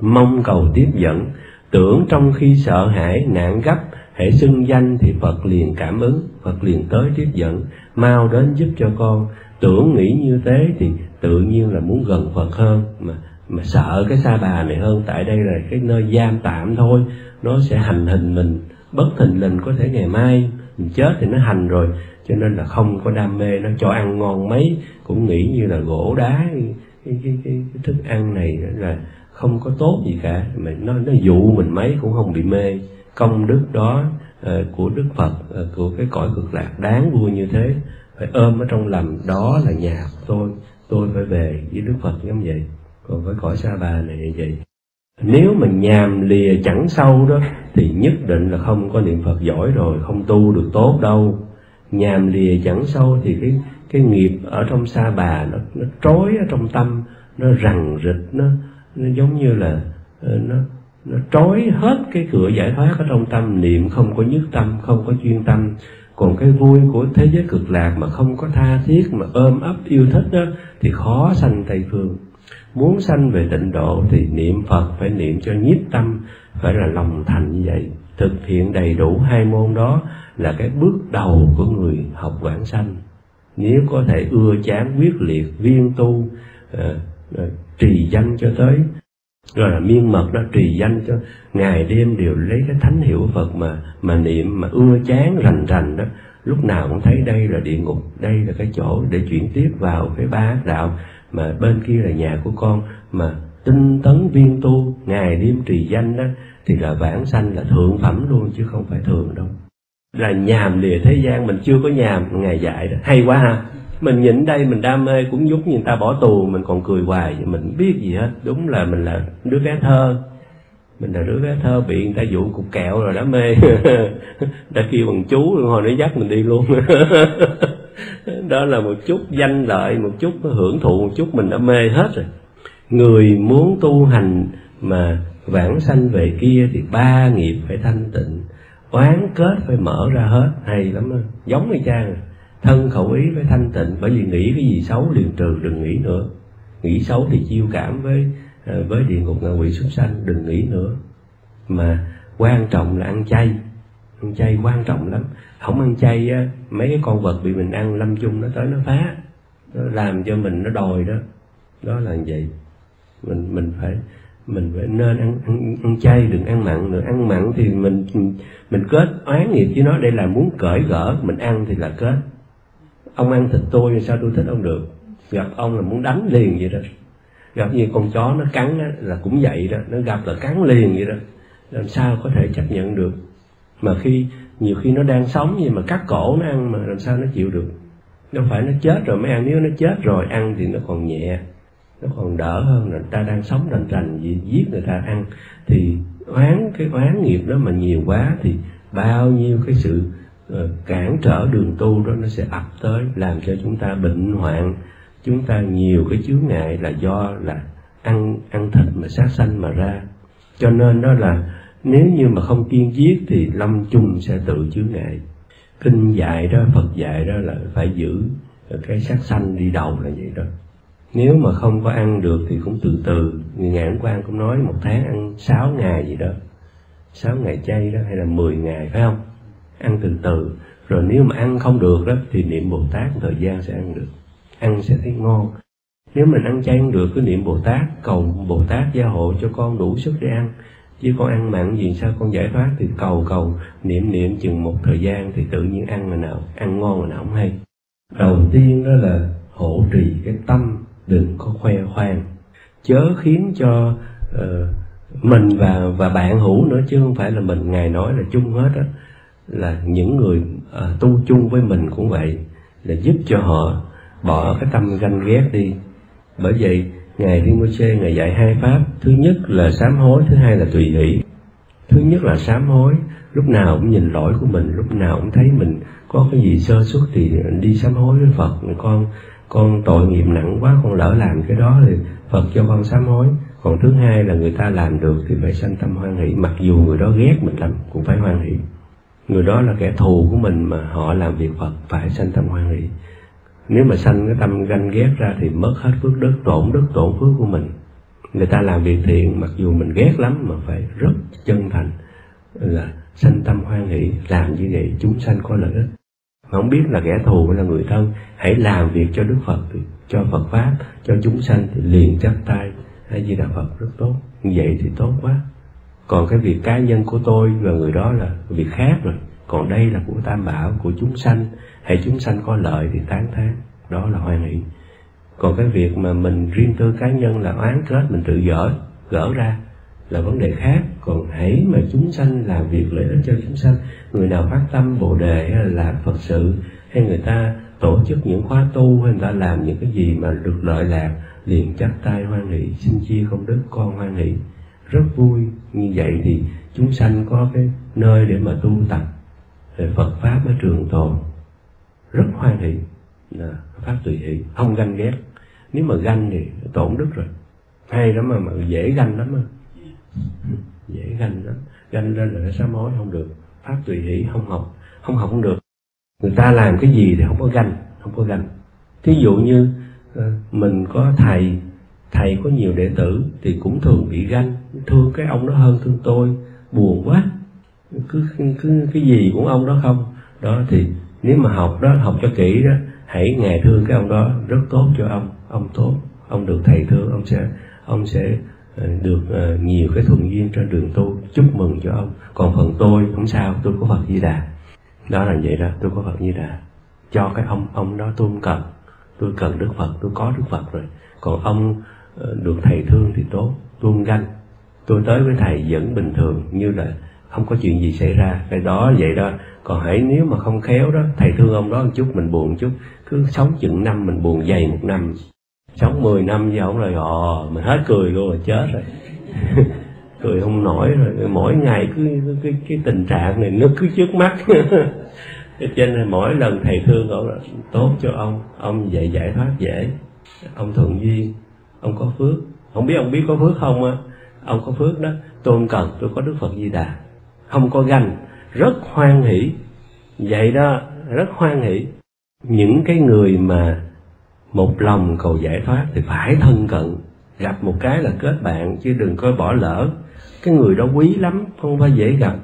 Mong cầu tiếp dẫn, tưởng trong khi sợ hãi, nạn gấp hãy xưng danh thì phật liền cảm ứng, phật liền tới tiếp dẫn, mau đến giúp cho con. Tưởng nghĩ như thế thì tự nhiên là muốn gần phật hơn, mà mà sợ cái sa bà này hơn. Tại đây là cái nơi giam tạm thôi, nó sẽ hành hình mình, bất thình lình có thể ngày mai mình chết thì nó hành rồi cho nên là không có đam mê nó cho ăn ngon mấy cũng nghĩ như là gỗ đá cái, cái, cái, cái thức ăn này là không có tốt gì cả. Mà nó nó dụ mình mấy cũng không bị mê. Công đức đó uh, của đức phật uh, của cái cõi cực lạc đáng vui như thế phải ôm ở trong lòng đó là nhà của tôi tôi phải về với đức phật giống vậy còn với cõi sa bà này như vậy. Nếu mà nhàm lìa chẳng sâu đó thì nhất định là không có niệm phật giỏi rồi không tu được tốt đâu nhàm lìa chẳng sâu thì cái cái nghiệp ở trong sa bà nó nó trói ở trong tâm, nó rằng rịch, nó nó giống như là ờ, nó nó trói hết cái cửa giải thoát ở trong tâm. Niệm không có nhất tâm, không có chuyên tâm. Còn cái vui của thế giới cực lạc mà không có tha thiết, mà ôm ấp yêu thích đó, thì khó sanh tây phương. Muốn sanh về tịnh độ thì niệm phật phải niệm cho nhiếp tâm, phải là lòng thành như vậy. Thực hiện đầy đủ hai môn đó là cái bước đầu của người học quảng sanh. Nếu có thể ưa chán quyết liệt viên tu uh, uh, trì danh cho tới rồi là miên mật đó trì danh cho ngày đêm đều lấy cái thánh hiệu phật mà mà niệm mà ưa chán rành rành đó lúc nào cũng thấy đây là địa ngục đây là cái chỗ để chuyển tiếp vào cái ba đạo mà bên kia là nhà của con mà tinh tấn viên tu ngày đêm trì danh đó thì là vãng sanh là thượng phẩm luôn chứ không phải thường đâu là nhàm lìa thế gian, mình chưa có nhàm, ngày dạy đó. Hay quá ha. Mình nhịn đây, mình đam mê, cũng giúp người ta bỏ tù, mình còn cười hoài, mình biết gì hết. Đúng là mình là đứa bé thơ. Mình là đứa bé thơ, bị người ta dụ cục kẹo rồi đã mê. Đã kêu bằng chú, hồi nó dắt mình đi luôn. Đó là một chút danh lợi, một chút hưởng thụ, một chút mình đã mê hết rồi. Người muốn tu hành mà vãng sanh về kia thì ba nghiệp phải thanh tịnh oán kết phải mở ra hết. Hay lắm đó. giống như cha này. thân khẩu ý phải thanh tịnh, bởi vì nghĩ cái gì xấu liền trừ, đừng nghĩ nữa. Nghĩ xấu thì chiêu cảm với ờ, với địa ngục ngạ quỷ súc sanh, đừng nghĩ nữa. Mà quan trọng là ăn chay. Ăn chay quan trọng lắm. Không ăn chay á, mấy cái con vật bị mình ăn lâm chung nó tới nó phá. Nó làm cho mình nó đòi đó. Đó là vậy. Mình mình phải mình phải nên ăn, ăn ăn chay đừng ăn mặn nữa. Ăn mặn thì mình mình kết oán nghiệp với nó đây là muốn cởi gỡ mình ăn thì là kết. Ông ăn thịt tôi sao tôi thích ông được? Gặp ông là muốn đánh liền vậy đó. Gặp như con chó nó cắn đó, là cũng vậy đó. Nó gặp là cắn liền vậy đó. Làm sao có thể chấp nhận được? Mà khi nhiều khi nó đang sống nhưng mà cắt cổ nó ăn mà làm sao nó chịu được? Đâu phải nó chết rồi mới ăn nếu nó chết rồi ăn thì nó còn nhẹ nó còn đỡ hơn là ta đang sống rành rành gì giết người ta ăn. Thì oán cái oán nghiệp đó mà nhiều quá thì bao nhiêu cái sự uh, cản trở đường tu đó nó sẽ ập tới làm cho chúng ta bệnh hoạn. Chúng ta nhiều cái chướng ngại là do là ăn ăn thịt mà sát sanh mà ra. Cho nên đó là nếu như mà không kiên giết thì lâm chung sẽ tự chướng ngại. Kinh dạy đó phật dạy đó là phải giữ cái sát sanh đi đầu là vậy đó nếu mà không có ăn được thì cũng từ từ. Người ngạn quan cũng nói một tháng ăn sáu ngày gì đó. Sáu ngày chay đó hay là 10 ngày, phải không? Ăn từ từ. Rồi nếu mà ăn không được đó thì niệm bồ tát thời gian sẽ ăn được. Ăn sẽ thấy ngon. Nếu mình ăn chay không được cứ niệm bồ tát, cầu bồ tát gia hộ cho con đủ sức để ăn. Chứ con ăn mặn gì sao con giải thoát? Thì cầu cầu, niệm niệm chừng một thời gian thì tự nhiên ăn là nào, ăn ngon là nào không hay. Đầu tiên đó là hộ trì cái tâm đừng có khoe khoang. Chớ khiến cho uh, mình và và bạn hữu nữa chứ không phải là mình. Ngài nói là chung hết á là những người uh, tu chung với mình cũng vậy là giúp cho họ bỏ cái tâm ganh ghét đi. Bởi vậy ngài Rinpoche ngài dạy hai pháp. Thứ nhất là sám hối thứ hai là tùy hỷ. Thứ nhất là sám hối lúc nào cũng nhìn lỗi của mình lúc nào cũng thấy mình có cái gì sơ suất thì đi sám hối với phật con con tội nghiệp nặng quá, con lỡ làm cái đó thì phật cho con sám hối. Còn thứ hai là người ta làm được thì phải sanh tâm hoan hỷ. Mặc dù người đó ghét mình lắm, cũng phải hoan hỷ. Người đó là kẻ thù của mình mà họ làm việc phật, phải sanh tâm hoan hỷ. Nếu mà sanh cái tâm ganh ghét ra thì mất hết phước đức, tổn đức, tổn phước của mình. Người ta làm việc thiện, mặc dù mình ghét lắm mà phải rất chân thành là sanh tâm hoan hỷ. Làm như vậy, chúng sanh có lợi ích không biết là kẻ thù hay là người thân, hãy làm việc cho đức phật, cho phật pháp, cho chúng sanh thì liền chắp tay. Hay di đà phật, rất tốt. Như vậy thì tốt quá. Còn cái việc cá nhân của tôi và người đó là việc khác rồi. Còn đây là của tam bảo, của chúng sanh. Hay chúng sanh có lợi thì tán thán. Đó là hoan hỷ còn cái việc mà mình riêng tư cá nhân là oán kết, mình tự gỡ gỡ ra là vấn đề khác còn hãy mà chúng sanh làm việc lợi ích cho chúng sanh người nào phát tâm bồ đề hay là làm phật sự hay người ta tổ chức những khóa tu hay người ta làm những cái gì mà được lợi lạc liền chắp tay hoan hỷ xin chia công đức con hoan hỷ. Rất vui như vậy thì chúng sanh có cái nơi để mà tu tập về Phật pháp ở trường tồn. Rất hoan hỷ là pháp tùy hỷ không ganh ghét. Nếu mà ganh thì tổn đức rồi. Hay lắm mà, mà dễ ganh lắm mà dễ ganh lắm. Ganh lên là nó sám hối, không được. Pháp tùy hỷ, không học. Không học không được. Người ta làm cái gì thì không có ganh, không có ganh. Thí dụ như ờ, mình có thầy thầy có nhiều đệ tử thì cũng thường bị ganh. Thương cái ông đó hơn thương tôi. Buồn quá. Cứ cứ cái gì cũng ông đó không? Đó thì nếu mà học đó, học cho kỹ đó, hãy ngày thương cái ông đó, rất tốt cho ông. Ông tốt. Ông được thầy thương, ông sẽ ông sẽ Ờ, được ờ, nhiều cái thuận duyên trên đường tu. Chúc mừng cho ông. Còn phần tôi không sao, tôi có phật di đà. Đó là vậy đó, tôi có phật di đà. Cho cái ông ông đó tôi không cần. Tôi cần đức phật, tôi có đức phật rồi. Còn ông ờ, được thầy thương thì tốt. Tôi không ganh. Tôi tới với thầy vẫn bình thường, như là không có chuyện gì xảy ra. Cái đó vậy đó. Còn hãy nếu mà không khéo đó, thầy thương ông đó một chút, mình buồn một chút. Cứ sống chừng năm, mình buồn dày một năm sống 10 năm với ông rồi ồ mình hết cười luôn rồi chết rồi. Cười không nổi rồi mỗi ngày cứ cái, cái, cái tình trạng này nó cứ trước mắt. Cho nên mỗi lần thầy thương ông là tốt cho ông ông dạy giải thoát dễ. Ông thuận duyên ông có phước. Không biết ông biết có phước không á ông có phước đó. Tôi không cần tôi có đức phật di đà. Không có ganh rất hoan hỷ. Vậy đó rất hoan hỷ. Những cái người mà một lòng cầu giải thoát thì phải thân cận. Gặp một cái là kết bạn, chứ đừng có bỏ lỡ. Cái người đó quý lắm, không phải dễ gặp.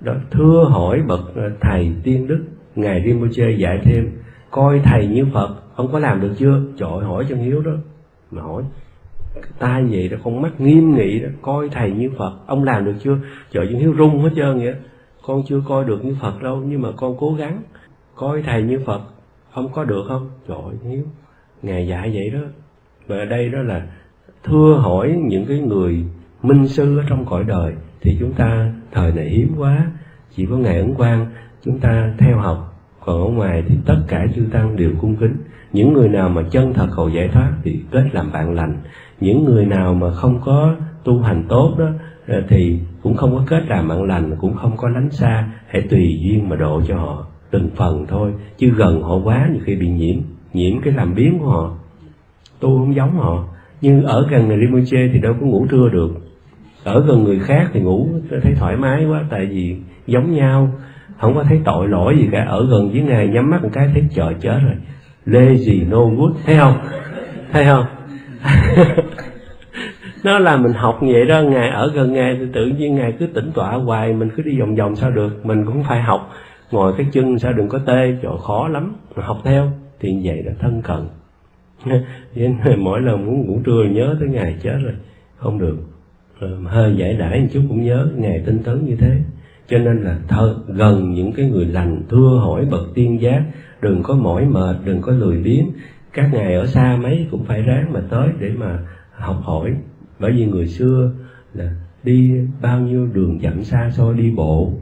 Đó, thưa hỏi bậc ờ, thầy tiên đức, ngài Rinpoche dạy thêm, coi thầy như phật ông có làm được chưa? Trời hỏi cho hiếu đó. Mà hỏi, ta vậy đó, con mắt nghiêm nghị đó, coi thầy như phật, ông làm được chưa? Trời chân hiếu rung hết trơn vậy con chưa coi được như phật đâu, nhưng mà con cố gắng. Coi thầy như phật ông có được không? Trời hiếu ngài dạy vậy đó. Và ở đây đó là thưa hỏi những cái người minh sư ở trong cõi đời. Thì chúng ta, thời này hiếm quá, chỉ có ngài ấn quang, chúng ta theo học. Còn ở ngoài thì tất cả chư tăng đều cung kính. Những người nào mà chân thật cầu giải thoát thì kết làm bạn lành. Những người nào mà không có tu hành tốt đó ờ, thì cũng không có kết làm bạn lành, cũng không có lánh xa. Hãy tùy duyên mà độ cho họ từng phần thôi, chứ gần họ quá nhiều khi bị nhiễm nhiễm cái làm biến của họ tu không giống họ. Nhưng ở gần người Rinpoche thì đâu có ngủ trưa được. Ở gần người khác thì ngủ thấy thoải mái quá, tại vì giống nhau. Không có thấy tội lỗi gì cả. Ở gần với ngài nhắm mắt một cái thấy trời chết rồi. Lê gì, no good thấy không? Thấy không? Nó là mình học vậy đó ngài ở gần ngài thì tự nhiên ngài cứ tỉnh tọa hoài, mình cứ đi vòng vòng sao được? Mình cũng phải học. Ngồi cái chân sao đừng có tê chỗ khó lắm. Mà học theo thì vậy là thân cận. Mỗi lần muốn ngủ trưa nhớ tới ngày chết rồi, không được. Hơi giải đãi một chút cũng nhớ ngày tinh tấn như thế. Cho nên là thơ, gần những cái người lành thưa hỏi bậc tiên giác, đừng có mỏi mệt, đừng có lười biếng. Các ngài ở xa mấy cũng phải ráng mà tới để mà học hỏi. Bởi vì người xưa là đi bao nhiêu đường dặm xa xôi đi bộ,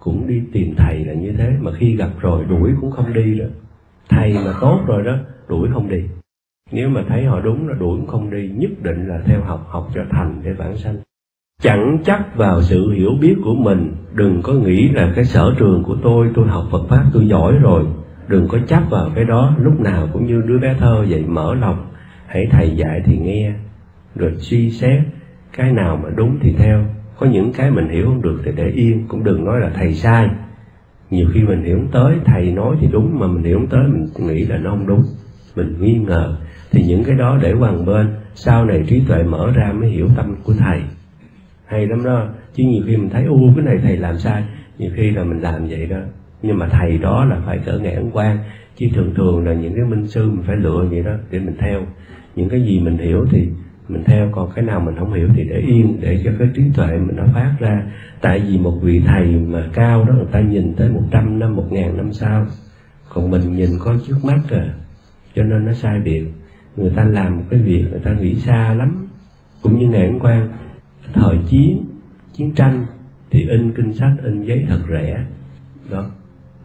cũng đi tìm thầy là như thế. Mà khi gặp rồi đuổi cũng không đi đó thầy mà tốt rồi đó, đuổi không đi. Nếu mà thấy họ đúng là đuổi cũng không đi, nhất định là theo học học cho thành để vãng sanh. Chẳng chắc vào sự hiểu biết của mình, đừng có nghĩ là cái sở trường của tôi tôi học phật pháp, tôi giỏi rồi. Đừng có chấp vào cái đó, lúc nào cũng như đứa bé thơ vậy, mở lòng, hãy thầy dạy thì nghe. Rồi suy xét, cái nào mà đúng thì theo. Có những cái mình hiểu không được thì để yên, cũng đừng nói là thầy sai nhiều khi mình hiểu không tới, thầy nói thì đúng, mà mình hiểu không tới, mình nghĩ là nó không đúng. Mình nghi ngờ. Thì những cái đó để qua bên, sau này trí tuệ mở ra mới hiểu tâm của thầy. Hay lắm đó. Chứ nhiều khi mình thấy u cái này thầy làm sai. Nhiều khi là mình làm vậy đó. Nhưng mà thầy đó là phải cỡ ngãn quan chứ thường thường là những cái minh sư mình phải lựa vậy đó, để mình theo. Những cái gì mình hiểu thì mình theo, còn cái nào mình không hiểu thì để yên, để cho cái trí tuệ mình nó phát ra. Tại vì một vị thầy mà cao đó, người ta nhìn tới một trăm năm, một ngàn năm sau, còn mình nhìn có trước mắt à. Cho nên nó sai biệt. Người ta làm một cái việc, người ta nghĩ xa lắm. Cũng như ngày hôm qua, thời chiến chiến tranh, thì in kinh sách, in giấy thật rẻ. Đó.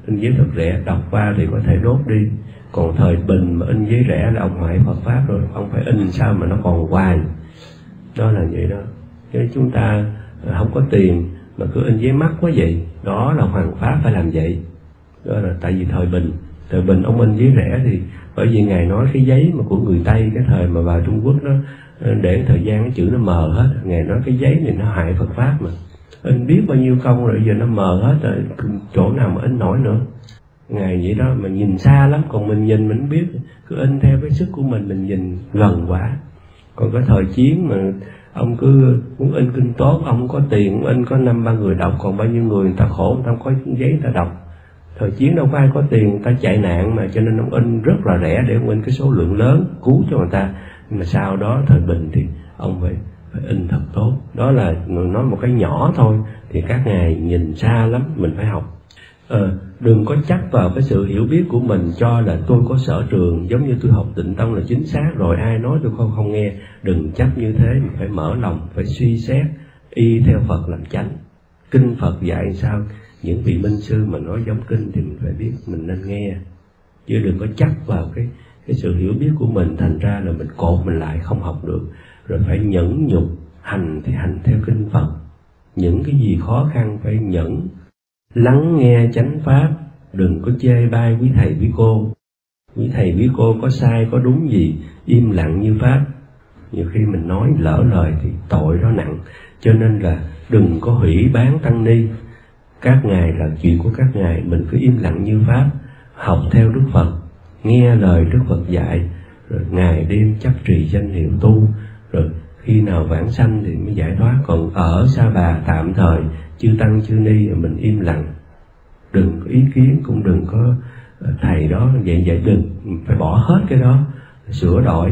In giấy thật rẻ, đọc qua thì có thể đốt đi còn thời bình mà in giấy rẻ là ông ngoại Phật pháp rồi, ông phải in sao mà nó còn hoài? Đó là vậy đó. Chứ chúng ta à, không có tiền mà cứ in giấy mắc quá vậy, đó là hoàng pháp phải làm vậy. Đó là tại vì thời bình thời bình ông in giấy rẻ thì bởi vì ngài nói cái giấy mà của người tây, cái thời mà vào trung quốc nó ờ, để thời gian cái chữ nó mờ hết. Ngài nói cái giấy này nó hại phật pháp mà. In biết bao nhiêu công rồi, giờ nó mờ hết rồi, chỗ nào mà in nổi nữa ngày vậy đó mà nhìn xa lắm còn mình nhìn mình biết. Cứ in theo cái sức của mình mình nhìn gần quá còn cái thời chiến mà ông cứ muốn in kinh tốt ông có tiền in có năm ba người đọc còn bao nhiêu người người ta khổ người ta có giấy người ta đọc. Thời chiến đâu có ai có tiền người ta chạy nạn mà cho nên ông in rất là rẻ để ông in cái số lượng lớn cứu cho người ta. Nhưng mà sau đó thời bình thì ông phải, phải in thật tốt. Đó là nói một cái nhỏ thôi thì các ngài nhìn xa lắm mình phải học ờ, đừng có chắc vào cái sự hiểu biết của mình cho là tôi có sở trường giống như tôi học tịnh tông là chính xác rồi ai nói tôi không không nghe. Đừng chấp như thế mình phải mở lòng phải suy xét y theo phật làm chánh. Kinh phật dạy sao? Những vị minh sư mà nói giống kinh thì mình phải biết mình nên nghe. Chứ đừng có chấp vào cái cái sự hiểu biết của mình thành ra là mình cột mình lại không học được. Rồi phải nhẫn nhục hành thì hành theo kinh phật. Những cái gì khó khăn phải nhẫn lắng nghe chánh pháp, đừng có chê bai quý thầy quý cô. Quý thầy quý cô có sai, có đúng gì, im lặng như pháp. Nhiều khi mình nói lỡ lời thì tội đó nặng. Cho nên là đừng có hủy bán tăng ni. Các ngài là chuyện của các ngài, mình cứ im lặng như pháp, học theo đức phật, nghe lời đức phật dạy. Rồi ngày đêm chấp trì danh hiệu tu, rồi khi nào vãng sanh thì mới giải thoát. Còn ở sa bà tạm thời, chư tăng, chư ni mình im lặng. Đừng có ý kiến, cũng đừng có ờ, thầy đó vậy vậy đừng phải bỏ hết cái đó, sửa đổi.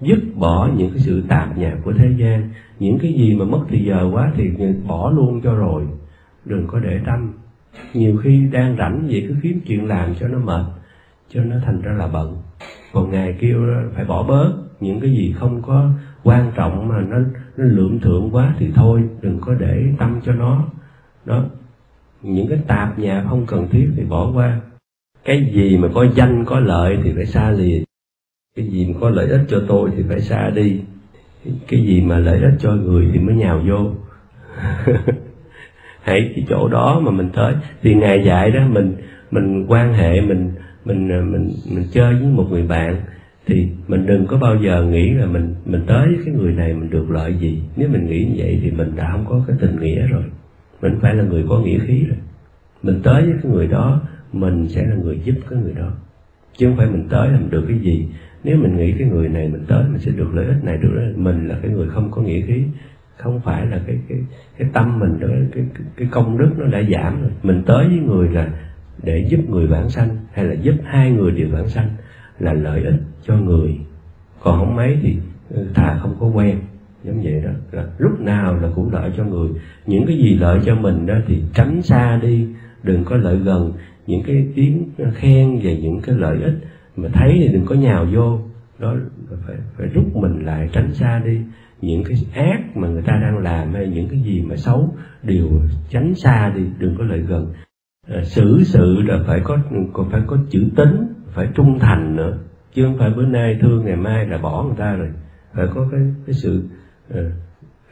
Dứt bỏ những cái sự tạp nhạp của thế gian. Những cái gì mà mất thì giờ quá thì bỏ luôn cho rồi. Đừng có để tâm. Nhiều khi đang rảnh vậy cứ kiếm chuyện làm cho nó mệt, cho nó thành ra là bận. Còn ngài kêu phải bỏ bớt những cái gì không có quan trọng mà nó, nó lượm thượng quá thì thôi đừng có để tâm cho nó. Đó. Những cái tạp nhà không cần thiết thì bỏ qua. Cái gì mà có danh có lợi thì phải xa lìa. Cái gì mà có lợi ích cho tôi thì phải xa đi. Cái gì mà lợi ích cho người thì mới nhào vô. Hãy cái chỗ đó mà mình tới. Thì ngài dạy đó mình mình quan hệ mình mình mình mình chơi với một người bạn thì mình đừng có bao giờ nghĩ là mình mình tới với cái người này mình được lợi gì. Nếu mình nghĩ như vậy thì mình đã không có cái tình nghĩa rồi. Mình phải là người có nghĩa khí rồi. Mình tới với cái người đó mình sẽ là người giúp cái người đó. Chứ không phải mình tới làm được cái gì. Nếu mình nghĩ cái người này mình tới mình sẽ được lợi ích này được đó mình là cái người không có nghĩa khí. Không phải là cái cái cái tâm mình đó cái, cái cái công đức nó đã giảm rồi. Mình tới với người là để giúp người vãng sanh hay là giúp hai người đều vãng sanh là lợi ích cho người. Còn không mấy thì thà không có quen. Giống vậy đó. Là lúc nào là cũng lợi cho người. Những cái gì lợi cho mình đó thì tránh xa đi. Đừng có lợi gần. Những cái tiếng khen về những cái lợi ích mà thấy thì đừng có nhào vô. Đó phải phải rút mình lại tránh xa đi. Những cái ác mà người ta đang làm hay những cái gì mà xấu đều tránh xa đi. Đừng có lợi gần. À, xử sự là phải có còn phải có chữ tính phải trung thành nữa. Chứ không phải bữa nay thương ngày mai là bỏ người ta rồi. Phải có cái cái sự uh,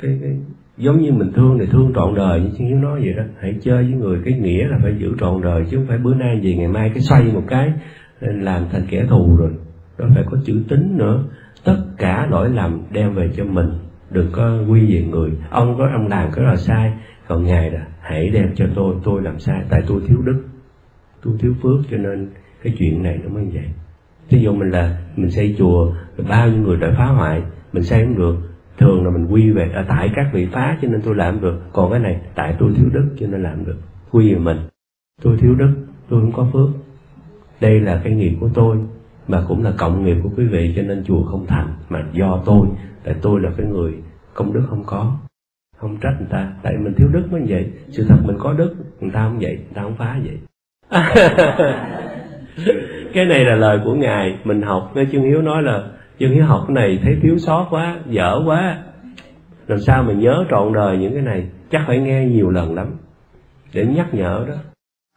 cái, cái giống như mình thương thì thương trọn đời như chúng nói vậy đó. Hãy chơi với người cái nghĩa là phải giữ trọn đời chứ không phải bữa nay gì ngày mai cái xoay một cái ờ, làm thành kẻ thù rồi. Đó phải có chữ tính nữa. Tất cả lỗi lầm đem về cho mình. Đừng có quy về người. Ông có ông làm cái là sai. Còn ngài là hãy đem cho tôi tôi làm sai tại tôi thiếu đức tôi thiếu phước cho nên cái chuyện này nó mới vậy. Ví dụ mình là mình xây chùa, bao nhiêu người đã phá hoại, mình xây không được. Thường là mình quy về ở tại các vị phá cho nên tôi làm được. Còn cái này, tại tôi thiếu đức cho nên làm được. Quy về mình. Tôi thiếu đức, tôi không có phước. Đây là cái nghiệp của tôi, mà cũng là cộng nghiệp của quý vị cho nên chùa không thành, mà do tôi, tại tôi là cái người công đức không có. Không trách người ta, tại mình thiếu đức mới vậy. Sự thật mình có đức, người ta không vậy, người ta không phá vậy. cái này là lời của ngài. Mình học nghe chương hiếu nói là chương hiếu học cái này thấy thiếu sót quá, dở quá. Làm sao mình nhớ trọn đời những cái này? Chắc phải nghe nhiều lần lắm. Để nhắc nhở đó.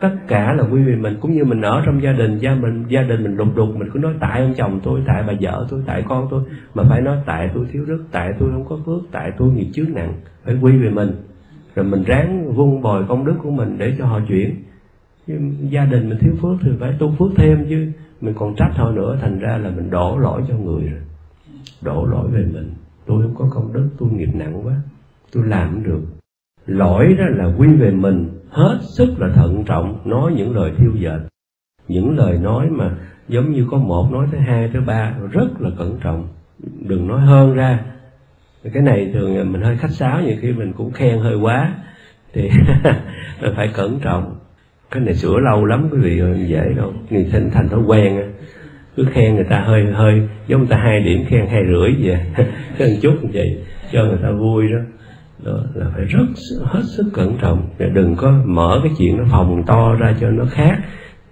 Tất cả là quý vị mình, cũng như mình ở trong gia đình, gia mình, gia đình mình đục đục, mình cứ nói, tại ông chồng tôi, tại bà vợ tôi, tại con tôi. Mà phải nói, tại tôi thiếu đức, tại tôi không có phước, tại tôi nghiệp chướng nặng. Phải quy về mình. Rồi mình ráng vun bồi công đức của mình để cho họ chuyển chứ gia đình mình thiếu phước thì phải tu phước thêm chứ. Mình còn trách họ nữa, thành ra là mình đổ lỗi cho người rồi. Đổ lỗi về mình. Tôi không có công đức, tôi nghiệp nặng quá. Tôi làm không được. Lỗi đó là quy về mình. Hết sức là thận trọng, nói những lời thiêu dệt. Những lời nói mà giống như có một nói thứ hai thứ ba, rất là cẩn trọng. Đừng nói hơn ra. Cái này thường mình hơi khách sáo, nhiều khi mình cũng khen hơi quá. Thì phải cẩn trọng cái này sửa lâu lắm, quý vị ơi, dễ đâu người thành thành thói quen cứ khen người ta hơi hơi, giống người ta hai điểm khen hai rưỡi vậy. Khen chút như vậy, cho người ta vui đó. Đó là phải rất hết sức cẩn trọng. Để đừng có mở cái chuyện nó phòng to ra cho nó khác.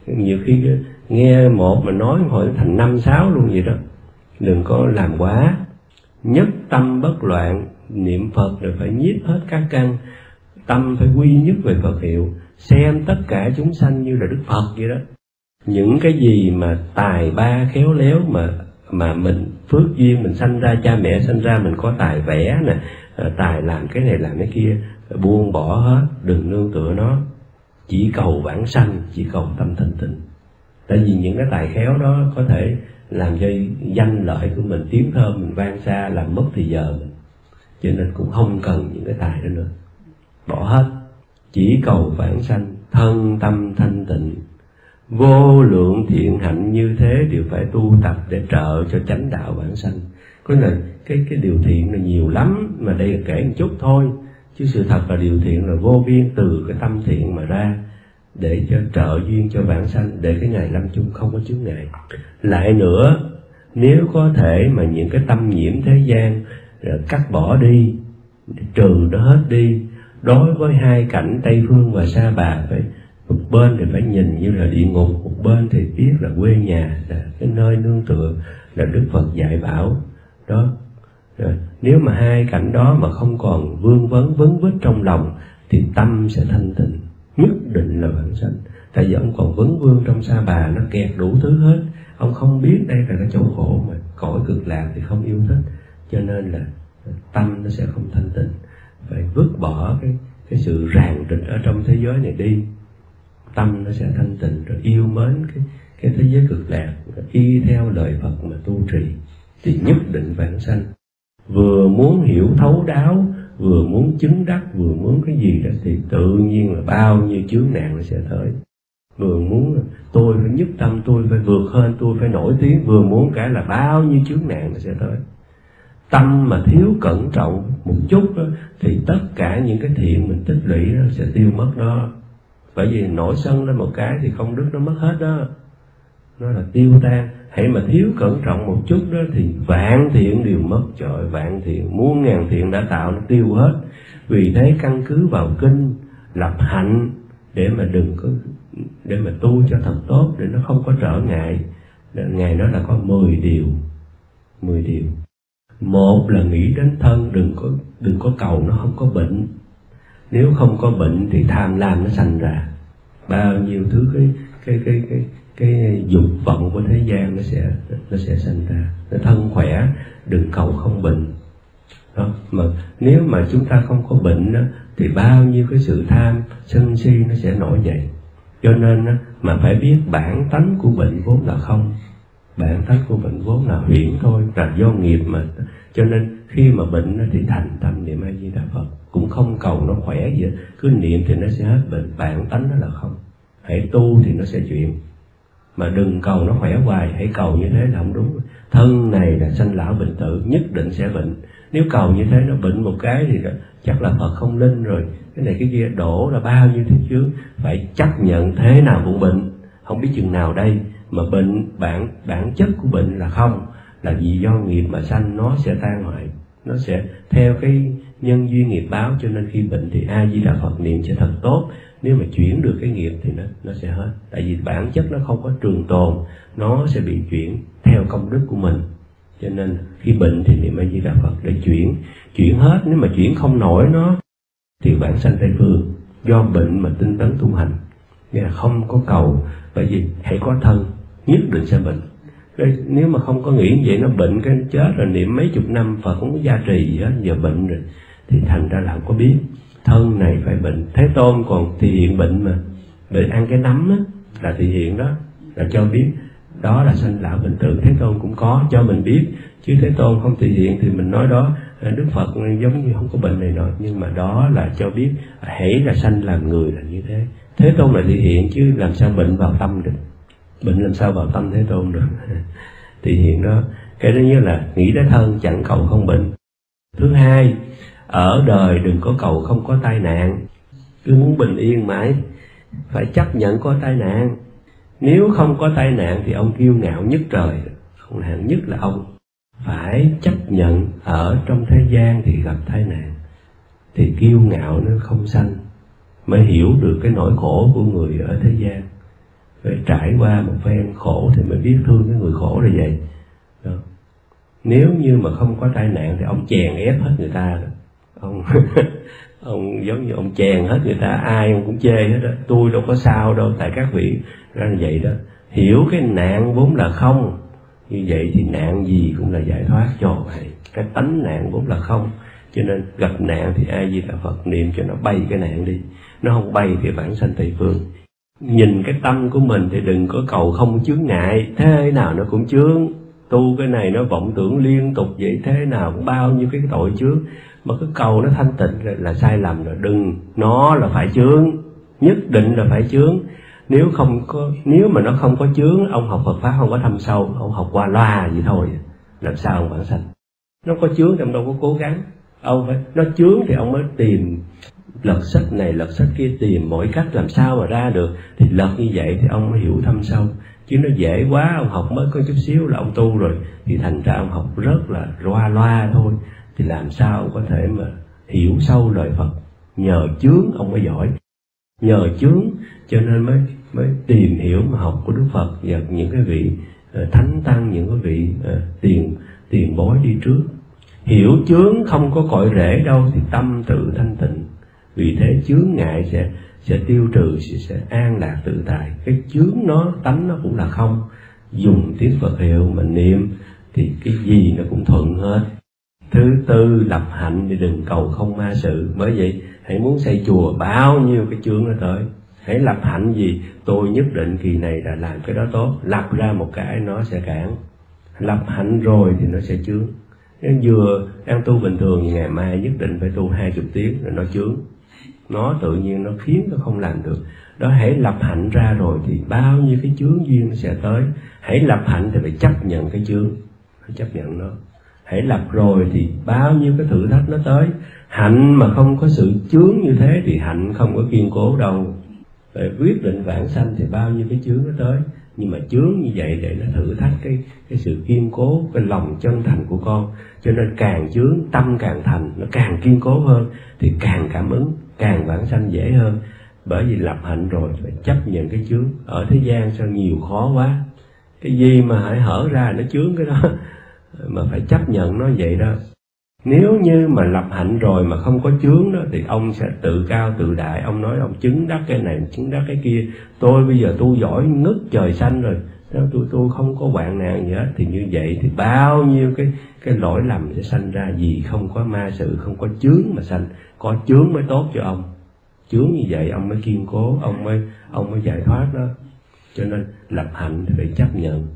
Nhiều khi nghe một mà nói hỏi thành năm, sáu luôn vậy đó. Đừng có làm quá. Nhất tâm bất loạn, niệm phật rồi phải nhiếp hết các căn. Tâm phải quy nhất về phật hiệu xem tất cả chúng sanh như là đức phật vậy đó. Những cái gì mà tài ba khéo léo mà mà mình phước duyên, mình sanh ra, cha mẹ sanh ra, mình có tài vẽ nè ờ, tài làm cái này, làm cái kia, buông bỏ hết, đừng nương tựa nó. Chỉ cầu vãng sanh, chỉ cầu tâm thanh tịnh. Tại vì những cái tài khéo đó có thể làm cho danh lợi của mình, tiếng thơm mình vang xa, làm mất thì giờ mình. Cho nên cũng không cần những cái tài đó nữa. Bỏ hết chỉ cầu vãng sanh, thân tâm thanh tịnh. Vô lượng thiện hạnh như thế đều phải tu tập để trợ cho chánh đạo vãng sanh. Có là cái cái điều thiện là nhiều lắm, mà đây là kể một chút thôi. Chứ sự thật là điều thiện là vô biên từ cái tâm thiện mà ra, để cho trợ duyên cho bản sanh, để cái ngày lâm chung không có chướng ngại. Lại nữa, nếu có thể mà những cái tâm nhiễm thế gian, rồi cắt bỏ đi trừ nó hết đi đối với hai cảnh tây phương và sa bà phải một bên thì phải nhìn như là địa ngục một bên thì biết là quê nhà là cái nơi nương tựa là đức phật dạy bảo. Đó. Rồi, nếu mà hai cảnh đó mà không còn vương vấn vấn vít trong lòng thì tâm sẽ thanh tịnh. Nhất định là bản sanh. Tại vì ông còn vấn vương trong sa bà nó kẹt đủ thứ hết. Ông không biết đây là cái chỗ khổ mà cõi cực lạc thì không yêu thích. Cho nên là tâm nó sẽ không thanh tịnh phải vứt bỏ cái cái sự ràng rịch ở trong thế giới này đi. Tâm nó sẽ thanh tịnh, rồi yêu mến cái cái thế giới cực lạc y theo lời Phật mà tu trì. Thì nhất định vãng sanh. Vừa muốn hiểu thấu đáo, vừa muốn chứng đắc, vừa muốn cái gì đó, thì tự nhiên là bao nhiêu chướng nạn nó sẽ tới. Vừa muốn tôi phải nhất tâm, tôi phải vượt hơn tôi phải nổi tiếng, vừa muốn cái là bao nhiêu chướng nạn nó sẽ tới tâm mà thiếu cẩn trọng một chút đó, thì tất cả những cái thiện mình tích lũy đó sẽ tiêu mất đó. Bởi vì nổi sân lên một cái thì không đức nó mất hết đó. Nó là tiêu tan. Hãy mà thiếu cẩn trọng một chút đó thì vạn thiện đều mất trời vạn thiện muôn ngàn thiện đã tạo nó tiêu hết. Vì thế căn cứ vào kinh lập hạnh để mà đừng có để mà tu cho thật tốt để nó không có trở ngại. Ngày đó là có 10 điều 10 điều một là nghĩ đến thân đừng có đừng có cầu nó không có bệnh. Nếu không có bệnh thì tham lam nó sanh ra. Bao nhiêu thứ cái cái cái cái cái dục vọng của thế gian nó sẽ nó sẽ sanh ra. Nó thân khỏe đừng cầu không bệnh. Đó mà nếu mà chúng ta không có bệnh đó, thì bao nhiêu cái sự tham sân si nó sẽ nổi dậy. Cho nên đó, mà phải biết bản tánh của bệnh vốn là không bản tánh của bệnh vốn là huyễn thôi, là do nghiệp mà. Cho nên khi mà bệnh thì thành tâm niệm a di đà phật. Cũng không cầu nó khỏe gì cứ niệm thì nó sẽ hết bệnh bản tánh nó là không. Hãy tu thì nó sẽ chuyển. Mà đừng cầu nó khỏe hoài, hãy cầu như thế là không đúng. Thân này là sanh lão bệnh tử, nhất định sẽ bệnh. Nếu cầu như thế nó bệnh một cái thì chắc là phật không linh rồi. Cái này cái kia đổ là bao nhiêu thứ chứ? Phải chấp nhận thế nào cũng bệnh. Không biết chừng nào đây mà bệnh, bản bản chất của bệnh là không, là vì do nghiệp mà sanh nó sẽ tan hoại, nó sẽ theo cái nhân duyên nghiệp báo, cho nên khi bệnh thì a di đà phật niệm sẽ thật tốt. Nếu mà chuyển được cái nghiệp thì nó nó sẽ hết. Tại vì bản chất nó không có trường tồn, nó sẽ bị chuyển theo công đức của mình. Cho nên khi bệnh thì niệm a di đà phật để chuyển chuyển hết. Nếu mà chuyển không nổi nó, thì bản sanh tây phương. Do bệnh mà tinh tấn tu hành. Nghĩa là không có cầu. Bởi vì hãy có thân nhất định sẽ bệnh. Cái, nếu mà không có nghĩ như vậy nó bệnh cái chết rồi niệm mấy chục năm phật không có gia trì gì hết giờ bệnh rồi thì thành ra là không có biết. Thân này phải bệnh. Thế tôn còn thì hiện bệnh mà. Bệnh ăn cái nấm á là thì hiện đó là cho biết. Đó là sanh lão bệnh tử. Thế tôn cũng có cho mình biết. Chứ thế tôn không thể hiện thì mình nói đó đức phật giống như không có bệnh này nọ nhưng mà đó là cho biết hãy là sanh làm người là như thế. Thế tôn là thể hiện chứ làm sao bệnh vào tâm được? Bệnh làm sao vào tâm thế tôn được. Thì hiện đó, cái thứ nhất là nghĩ đến thân chẳng cầu không bệnh. Thứ hai, ở đời đừng có cầu không có tai nạn. Cứ muốn bình yên mãi, phải chấp nhận có tai nạn. Nếu không có tai nạn thì ông kiêu ngạo nhất trời. Không hạn nhất là ông. Phải chấp nhận ở trong thế gian thì gặp tai nạn. Thì kiêu ngạo nó không sanh, mới hiểu được cái nỗi khổ của người ở thế gian rồi trải qua một phen khổ thì mới biết thương cái người khổ là vậy. Đó. nếu như mà không có tai nạn thì ông chèn ép hết người ta. Ông ông giống như ông chèn hết người ta, ai ông cũng chê hết đó tôi đâu có sao đâu, tại các vị ra như vậy đó. Hiểu cái nạn vốn là không, như vậy thì nạn gì cũng là giải thoát cho vậy cái tánh nạn vốn là không, cho nên gặp nạn thì ai di là phật niệm cho nó bay cái nạn đi. Nó không bay thì vãng sanh tây phương nhìn cái tâm của mình thì đừng có cầu không chướng ngại thế nào nó cũng chướng. Tu cái này nó vọng tưởng liên tục vậy thế nào cũng bao nhiêu cái tội chướng. Mà cứ cầu nó thanh tịnh là, là sai lầm rồi đừng nó là phải chướng nhất định là phải chướng. Nếu không có nếu mà nó không có chướng ông học Phật pháp không có thâm sâu ông học qua loa vậy thôi. Làm sao ông bản sanh? Nó có chướng thì ông đâu có cố gắng. Ông phải nó chướng thì ông mới tìm lật sách này lật sách kia tìm mọi cách làm sao mà ra được. Thì lật như vậy thì ông mới hiểu thâm sâu. Chứ nó dễ quá ông học mới có chút xíu là ông tu rồi. Thì thành ra ông học rất là loa loa thôi. Thì làm sao ông có thể mà hiểu sâu lời Phật? Nhờ chướng ông mới giỏi. Nhờ chướng cho nên mới mới tìm hiểu mà học của Đức Phật và những cái vị uh, thánh tăng những cái vị uh, tiền tiền bối đi trước. Hiểu chướng không có cội rễ đâu thì tâm tự thanh tịnh vì thế chướng ngại sẽ sẽ tiêu trừ sẽ, sẽ an lạc tự tại. Cái chướng nó tánh nó cũng là không. Dùng tiếng Phật hiệu mà niệm thì cái gì nó cũng thuận hết. Thứ tư lập hạnh thì đừng cầu không ma sự. Bởi vậy hãy muốn xây chùa bao nhiêu cái chướng nó tới. Hãy lập hạnh gì? Tôi nhất định kỳ này là làm cái đó tốt. Lập ra một cái nó sẽ cản. Lập hạnh rồi thì nó sẽ chướng. Nếu vừa ăn tu bình thường thì ngày mai nhất định phải tu hai chục tiếng rồi nó chướng nó tự nhiên nó khiến nó không làm được. Đó, hãy lập hạnh ra rồi thì bao nhiêu cái chướng duyên nó sẽ tới. Hãy lập hạnh thì phải chấp nhận cái chướng. Phải chấp nhận nó. Hãy lập rồi thì bao nhiêu cái thử thách nó tới. Hạnh mà không có sự chướng như thế thì hạnh không có kiên cố đâu. Để quyết định vãng sanh thì bao nhiêu cái chướng nó tới. Nhưng mà chướng như vậy để nó thử thách cái cái sự kiên cố, cái lòng chân thành của con. Cho nên càng chướng, tâm càng thành, nó càng kiên cố hơn thì càng cảm ứng càng vãng sanh dễ hơn. Bởi vì lập hạnh rồi, phải chấp nhận cái chướng. Ở thế gian sao nhiều khó quá. Cái gì mà hãy hở ra nó chướng cái đó. Mà phải chấp nhận nó vậy đó. Nếu như mà lập hạnh rồi mà không có chướng đó, thì ông sẽ tự cao tự đại. Ông nói ông chứng đắc cái này, chứng đắc cái kia. Tôi bây giờ tu giỏi ngất trời xanh rồi nếu tôi tôi không có hoạn nạn gì hết, thì như vậy thì bao nhiêu cái cái lỗi lầm sẽ sanh ra gì không có ma sự, không có chướng mà sanh. Có chướng mới tốt cho ông. Chướng như vậy ông mới kiên cố, ông mới ông mới giải thoát đó. Cho nên lập hạnh thì phải chấp nhận.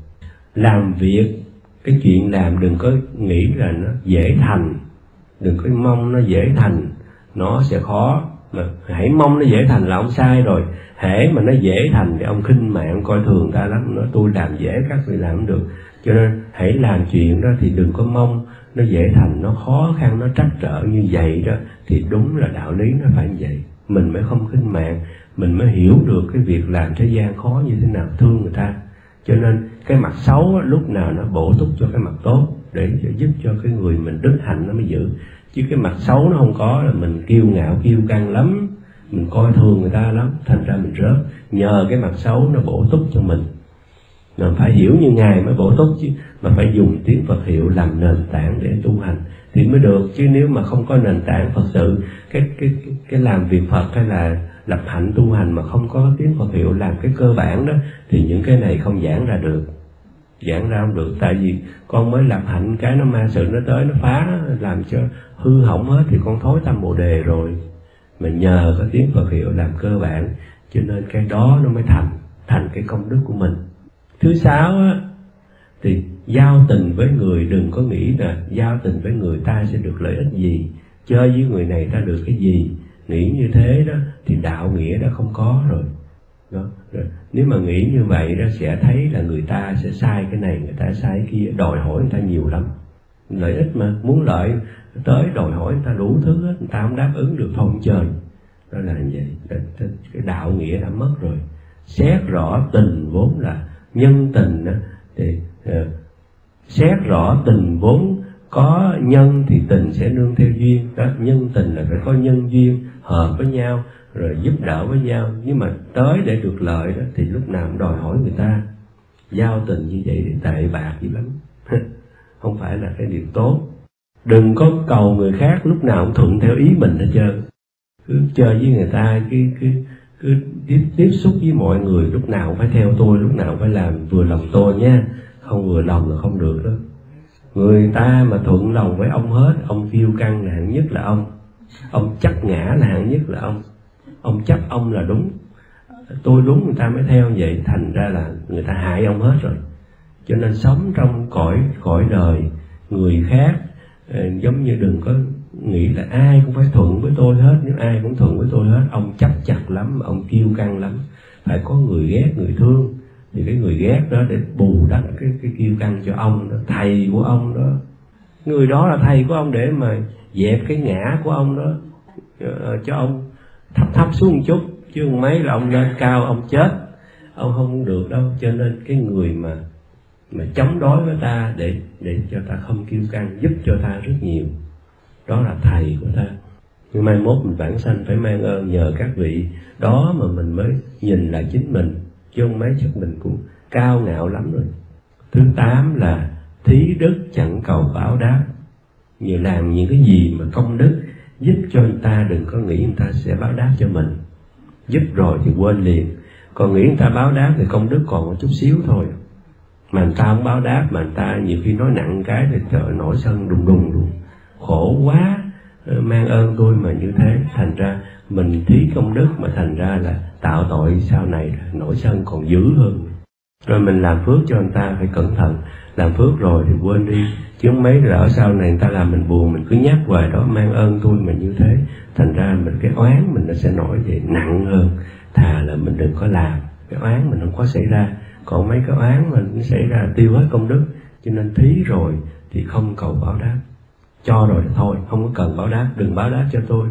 Làm việc, cái chuyện làm đừng có nghĩ là nó dễ thành. Đừng có mong nó dễ thành. Nó sẽ khó mà hãy mong nó dễ thành là ông sai rồi. Hễ mà nó dễ thành thì ông khinh mạng, coi thường ta lắm. Nó tôi làm dễ các vị làm không được. Cho nên hãy làm chuyện đó thì đừng có mong nó dễ thành. Nó khó khăn, nó trắc trở như vậy đó thì đúng là đạo lý nó phải như vậy. Mình mới không khinh mạng. Mình mới hiểu được cái việc làm thế gian khó như thế nào, thương người ta. Cho nên cái mặt xấu lúc nào nó bổ túc cho cái mặt tốt để giúp cho cái người mình đức hạnh nó mới giữ. Chứ cái mặt xấu nó không có là mình kiêu ngạo kiêu căng lắm mình coi thường người ta lắm thành ra mình rớt. Nhờ cái mặt xấu nó bổ túc cho mình. Mình phải hiểu như ngài mới bổ túc chứ mà phải dùng tiếng Phật hiệu làm nền tảng để tu hành thì mới được. Chứ nếu mà không có nền tảng Phật sự cái cái cái, cái làm việc Phật hay là lập hạnh tu hành mà không có tiếng Phật hiệu làm cái cơ bản đó thì những cái này không giảng ra được giảng ra không được. Tại vì con mới lập hạnh cái nó ma sự nó tới, nó phá làm cho hư hỏng hết thì con thối tâm bồ đề rồi. Mà nhờ có tiếng Phật hiệu làm cơ bản, cho nên cái đó nó mới thành thành cái công đức của mình. Thứ sáu á, thì giao tình với người, đừng có nghĩ là giao tình với người ta sẽ được lợi ích gì. Chơi với người này ta được cái gì? Nghĩ như thế đó thì đạo nghĩa đã không có rồi đó. Rồi, nếu mà nghĩ như vậy đó sẽ thấy là người ta sẽ sai cái này người ta sai cái kia. Đòi hỏi người ta nhiều lắm. Lợi ích mà muốn lợi tới đòi hỏi người ta đủ thứ hết người ta không đáp ứng được phong trời. Đó là như vậy cái đạo nghĩa đã mất rồi. Xét rõ tình vốn là nhân tình thì uh, xét rõ tình vốn có nhân thì tình sẽ nương theo duyên. Đó nhân tình là phải có nhân duyên hợp với nhau rồi giúp đỡ với nhau nhưng mà tới để được lợi đó thì lúc nào cũng đòi hỏi người ta. Giao tình như vậy thì tệ bạc dữ lắm. Không phải là cái điều tốt. Đừng có cầu người khác lúc nào cũng thuận theo ý mình hết trơn. Cứ chơi với người ta cứ cứ cứ tiếp, tiếp xúc với mọi người lúc nào cũng phải theo tôi lúc nào cũng phải làm vừa lòng tôi nha. Không vừa lòng là không được đó. Người ta mà thuận lòng với ông hết ông phiêu căng là hạng nhất là ông. Ông chắc ngã là hạng nhất là ông ông chấp ông là đúng. Tôi đúng người ta mới theo vậy, thành ra là người ta hại ông hết rồi. Cho nên sống trong cõi cõi đời, người khác ờ, giống như đừng có nghĩ là ai cũng phải thuận với tôi hết. Nếu ai cũng thuận với tôi hết, ông chấp chặt lắm, ông kiêu căng lắm. Phải có người ghét, người thương. Thì cái người ghét đó để bù đắp cái cái kiêu căng cho ông đó, thầy của ông đó. Người đó là thầy của ông để mà dẹp cái ngã của ông đó ờ, cho ông thấp thấp xuống một chút, chứ mấy là ông lên cao, ông chết. Ông không được đâu, cho nên cái người mà mà chống đối với ta để để cho ta không kiêu căng, giúp cho ta rất nhiều, đó là thầy của ta. Nhưng mai mốt mình bản sanh phải mang ơn nhờ các vị đó mà mình mới nhìn lại chính mình, chứ không mấy chắc mình cũng cao ngạo lắm rồi. Thứ tám là thí đức chẳng cầu báo đáp. Như làm những cái gì mà công đức giúp cho người ta đừng có nghĩ người ta sẽ báo đáp cho mình. Giúp rồi thì quên liền. Còn nghĩ người ta báo đáp thì công đức còn một chút xíu thôi. Mà người ta không báo đáp, mà người ta nhiều khi nói nặng cái thì trời nổi sân đùng đùng luôn. Khổ quá ờ, mang ơn tôi mà như thế. Thành ra mình thí công đức mà thành ra là tạo tội sau này nổi sân còn dữ hơn. Rồi mình làm phước cho người ta phải cẩn thận làm phước rồi thì quên đi. Chứ mấy lỡ sau này người ta làm mình buồn, mình cứ nhắc hoài đó, mang ơn tôi mà như thế. Thành ra mình, cái oán mình nó sẽ nổi về nặng hơn. Thà là mình đừng có làm. Cái oán mình không có xảy ra. Còn mấy cái oán mình nó xảy ra tiêu hết công đức, cho nên thí rồi thì không cầu báo đáp. Cho rồi thôi, không có cần báo đáp. Đừng báo đáp cho tôi.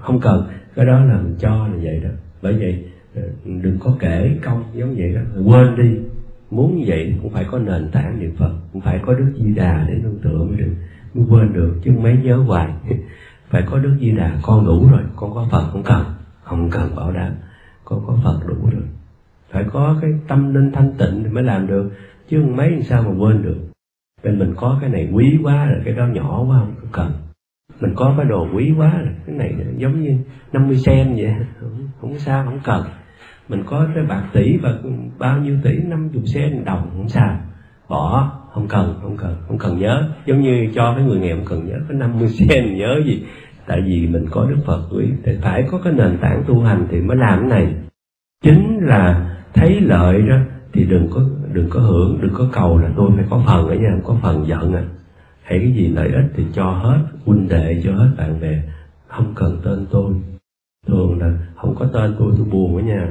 Không cần. Cái đó là mình cho là vậy đó. Bởi vậy ờ, đừng có kể công giống vậy đó. Quên đi muốn như vậy cũng phải có nền tảng niệm phật cũng phải có đức di đà để nương tựa mới được. Mới quên được chứ mấy nhớ hoài. Phải có đức di đà con đủ rồi con có phật không cần. Không cần bảo đảm con có phật đủ rồi. Phải có cái tâm linh thanh tịnh thì mới làm được chứ mấy làm sao mà quên được. Bên mình có cái này quý quá rồi cái đó nhỏ quá không cần. Mình có cái đồ quý quá rồi cái này giống như 50 sen vậy. Không, không sao không cần mình có cái bạc tỷ và bao nhiêu tỷ? Năm chục sen đồng, không sao. Bỏ, không cần không cần không cần nhớ. Giống như cho cái người nghèo không cần nhớ có 50 sen nhớ gì? Tại vì mình có đức phật, quý. Thì phải có cái nền tảng tu hành thì mới làm cái này. Chính là thấy lợi đó thì đừng có đừng có hưởng, đừng có cầu là tôi phải có phần ở nhà có phần giận à. Hãy cái gì lợi ích thì cho hết, huynh đệ cho hết bạn bè. Không cần tên tôi. Thường là không có tên tôi tôi buồn ở nhà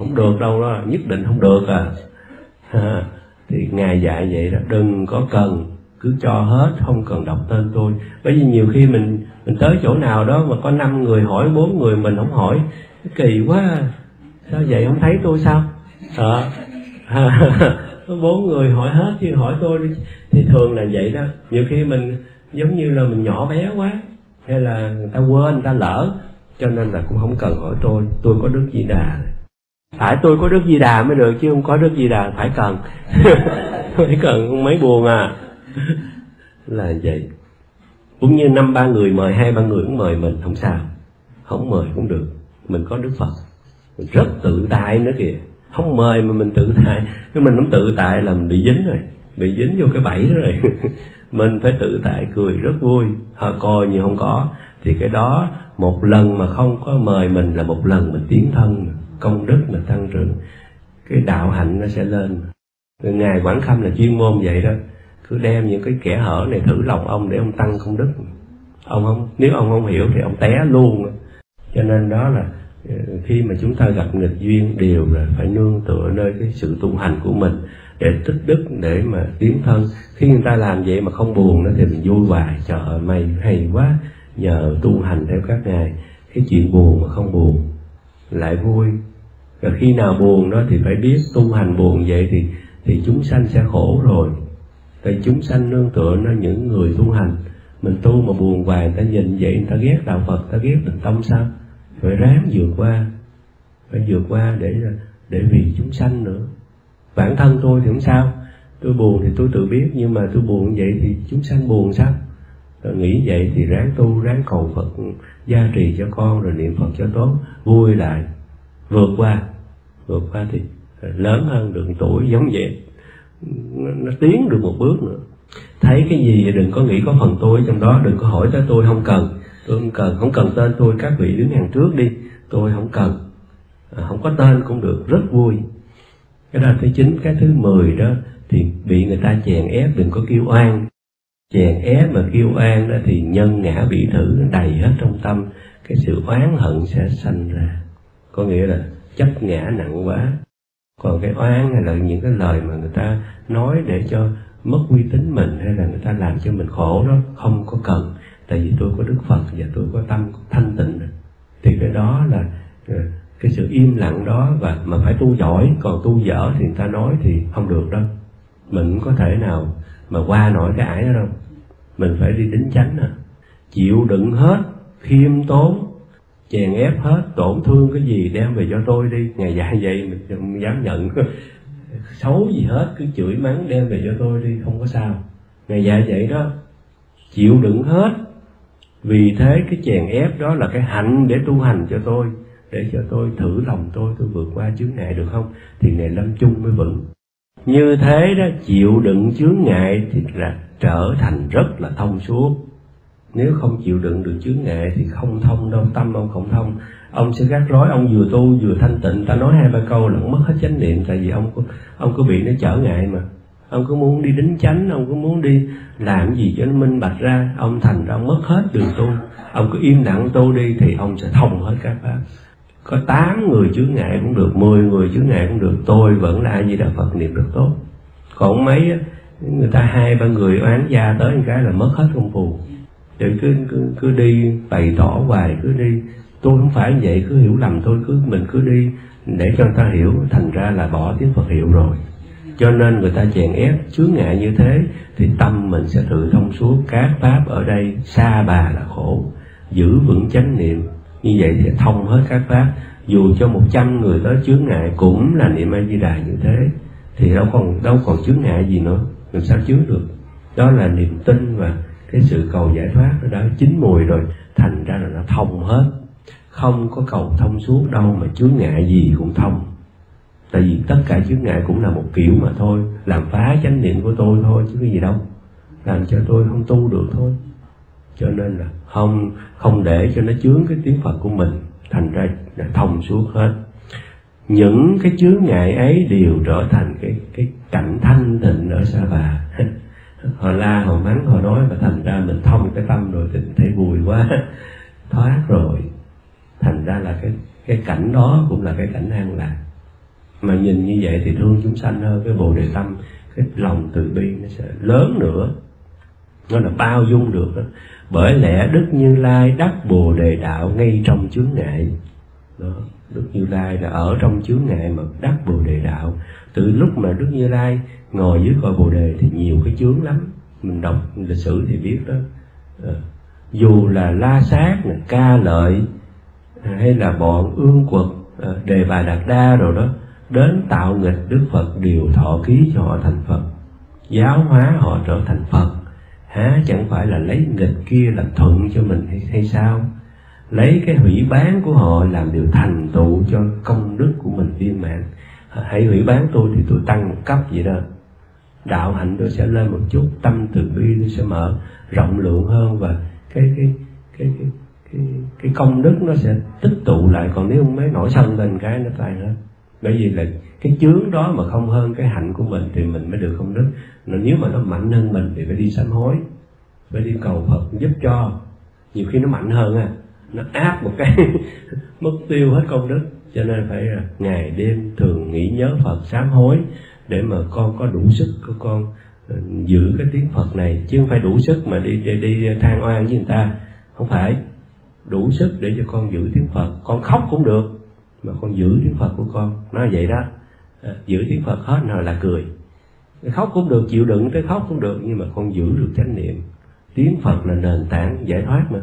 không được đâu đó nhất định không được à. Thì ngài dạy vậy đó đừng có cần cứ cho hết không cần đọc tên tôi. Bởi vì nhiều khi mình mình tới chỗ nào đó mà có năm người hỏi bốn người mình không hỏi kỳ quá à. sao vậy không thấy tôi sao? À, bốn người hỏi hết chứ hỏi tôi đi. Thì thường là vậy đó. Nhiều khi mình giống như là mình nhỏ bé quá hay là người ta quên người ta lỡ cho nên là cũng không cần hỏi tôi. Tôi có đức di đà phải, tôi có đức di đà mới được, chứ không có đức di đà phải cần. Phải cần mấy buồn à. Là vậy. Cũng như năm ba người mời, hai ba người cũng mời mình, không sao. Không mời cũng được. Mình có đức phật. Mình rất tự tại nữa kìa. Không mời mà mình tự tại. Nếu mình không tự tại là mình bị dính rồi. Bị dính vô cái bẫy rồi. Mình phải tự tại, cười rất vui. Họ coi như không có. Thì cái đó, một lần mà không có mời mình là một lần mình tiến thân công đức mình tăng trưởng, cái đạo hạnh nó sẽ lên. Ngài quảng khâm là chuyên môn vậy đó. Cứ đem những cái kẻ hở này thử lòng ông để ông tăng công đức. Ông không, nếu ông không hiểu thì ông té luôn. Cho nên đó là ờ, khi mà chúng ta gặp nghịch duyên đều là phải nương tựa nơi cái sự tu hành của mình để tích đức, để mà tiến thân. Khi người ta làm vậy mà không buồn nữa thì mình vui hoài, trời ơi mày hay quá, nhờ tu hành theo các ngài. Cái chuyện buồn mà không buồn lại vui rồi khi nào buồn đó thì phải biết tu hành buồn vậy thì thì chúng sanh sẽ khổ rồi. Tại chúng sanh nương tựa nó những người tu hành. Mình tu mà buồn hoài, người ta nhìn vậy, người ta ghét đạo phật, người ta ghét tình tâm sao phải ráng vượt qua, phải vượt qua để để vì chúng sanh nữa. Bản thân tôi thì không sao. Tôi buồn thì tôi tự biết, nhưng mà tôi buồn vậy thì chúng sanh buồn sao? Rồi nghĩ vậy thì ráng tu, ráng cầu phật gia trì cho con, rồi niệm phật cho tốt, vui lại vượt qua. Vượt qua thì lớn hơn được tuổi giống vậy. Nó, nó tiến được một bước nữa. Thấy cái gì đừng có nghĩ có phần tôi trong đó đừng có hỏi tới tôi không cần. Tôi không cần không cần tên tôi các vị đứng hàng trước đi. Tôi không cần. À, không có tên cũng được rất vui. Cái đó là thứ chín cái thứ mười đó thì bị người ta chèn ép đừng có kêu oan. Chèn ép mà kêu oan đó thì nhân ngã bị thử đầy hết trong tâm. Cái sự oán hận sẽ sanh ra có nghĩa là chấp ngã nặng quá. Còn cái oán hay là những cái lời mà người ta nói để cho mất uy tín mình hay là người ta làm cho mình khổ đó, không có cần. Tại vì tôi có đức phật và tôi có tâm thanh tịnh thì cái đó là ờ, cái sự im lặng đó và mà phải tu giỏi. Còn tu dở thì người ta nói thì không được đâu. Mình có thể nào mà qua nổi cái ải đó đâu. Mình phải đi đính chánh à. Chịu đựng hết, khiêm tốn chèn ép hết, tổn thương cái gì đem về cho tôi đi. Ngày dạy vậy mình không dám nhận. Xấu gì hết, cứ chửi mắng đem về cho tôi đi, không có sao. Ngày dạy vậy đó, chịu đựng hết. Vì thế cái chèn ép đó là cái hạnh để tu hành cho tôi, để cho tôi thử lòng tôi tôi vượt qua chướng ngại được không? Thì ngày lâm chung mới vững. Như thế đó, chịu đựng chướng ngại thì là trở thành rất là thông suốt nếu không chịu đựng được chướng ngại thì không thông đâu, tâm ông không thông. Ông sẽ gác rối ông vừa tu vừa thanh tịnh. Ta nói hai ba câu là mất hết chánh niệm, tại vì ông ông có bị nó trở ngại mà. Ông có muốn đi đính chánh, ông có muốn đi làm gì cho nó minh bạch ra, ông thành ra ông mất hết đường tu. Ông cứ im lặng tu đi thì ông sẽ thông hết các pháp. Có tám người chướng ngại cũng được, mười người chướng ngại cũng được. Tôi vẫn là a di đà phật, niệm rất tốt. Còn mấy người ta hai ba người oán gia tới một cái là mất hết công phu rồi cứ, cứ cứ đi bày tỏ hoài cứ đi. Tôi không phải vậy cứ hiểu lầm tôi cứ mình cứ đi. Để cho người ta hiểu thành ra là bỏ tiếng phật hiệu rồi. Cho nên người ta chèn ép chướng ngại như thế thì tâm mình sẽ tự thông suốt. Các pháp ở đây xa bà là khổ. Giữ vững chánh niệm như vậy thì thông hết các pháp. Dù cho một trăm người tới chướng ngại cũng là niệm a di đà như thế. Thì đâu còn đâu còn chướng ngại gì nữa. Làm sao chứa được? Đó là niềm tin và cái sự cầu giải thoát nó đã chín mùi rồi, thành ra là nó thông hết. Không có cầu thông suốt đâu mà chướng ngại gì cũng thông. Tại vì tất cả chướng ngại cũng là một kiểu mà thôi. Làm phá chánh niệm của tôi thôi, chứ cái gì đâu. Làm cho tôi không tu được thôi. Cho nên là không không để cho nó chướng cái tiếng phật của mình. Thành ra là thông suốt hết. Những cái chướng ngại ấy đều trở thành cái cái cảnh thanh tịnh ở sa bà họ la họ mắng họ nói và thành ra mình thông cái tâm rồi thì thấy vui quá. Thoát rồi. Thành ra là cái cái cảnh đó cũng là cái cảnh an lạc. Mà nhìn như vậy thì thương chúng sanh hơn, cái bồ đề tâm, cái lòng từ bi nó sẽ lớn nữa. Nó là bao dung được đó. bởi lẽ đức như lai đắc bồ đề đạo ngay trong chướng ngại. Đó, đức như lai là ở trong chướng ngại mà đắc bồ đề đạo từ lúc mà đức như lai ngồi dưới cội bồ đề thì nhiều cái chướng lắm. Mình đọc lịch sử thì biết đó. À, dù là la sát ca lợi hay là bọn ương quật à, đề bà đạt đa rồi đó đến tạo nghịch đức phật đều thọ ký cho họ thành phật. Giáo hóa họ trở thành phật. Há chẳng phải là lấy nghịch kia làm thuận cho mình hay, hay sao? Lấy cái hủy bán của họ làm điều thành tựu cho công đức của mình viên mãn hãy hủy bán tôi thì tôi tăng một cấp vậy đó. Đạo hạnh tôi sẽ lên một chút tâm từ bi tôi sẽ mở rộng lượng hơn và cái cái cái cái cái, cái công đức nó sẽ tích tụ lại. Còn nếu mấy nổi sân lên cái nó tan hết. Bởi vì là cái chướng đó mà không hơn cái hạnh của mình thì mình mới được công đức. Nếu mà nó mạnh hơn mình thì phải đi sám hối phải đi cầu phật giúp cho. Nhiều khi nó mạnh hơn à nó áp một cái mất tiêu hết công đức cho nên phải là ngày đêm thường nghĩ nhớ phật sám hối để mà con có đủ sức của con à, giữ cái tiếng phật này. Chứ không phải đủ sức mà đi đi, đi than oan với người ta. Không phải. Đủ sức để cho con giữ tiếng phật. Con khóc cũng được mà con giữ tiếng phật của con. Nói vậy đó. À, giữ tiếng phật hết rồi là cười. Khóc cũng được chịu đựng tới khóc cũng được nhưng mà con giữ được chánh niệm. Tiếng phật là nền tảng giải thoát mà.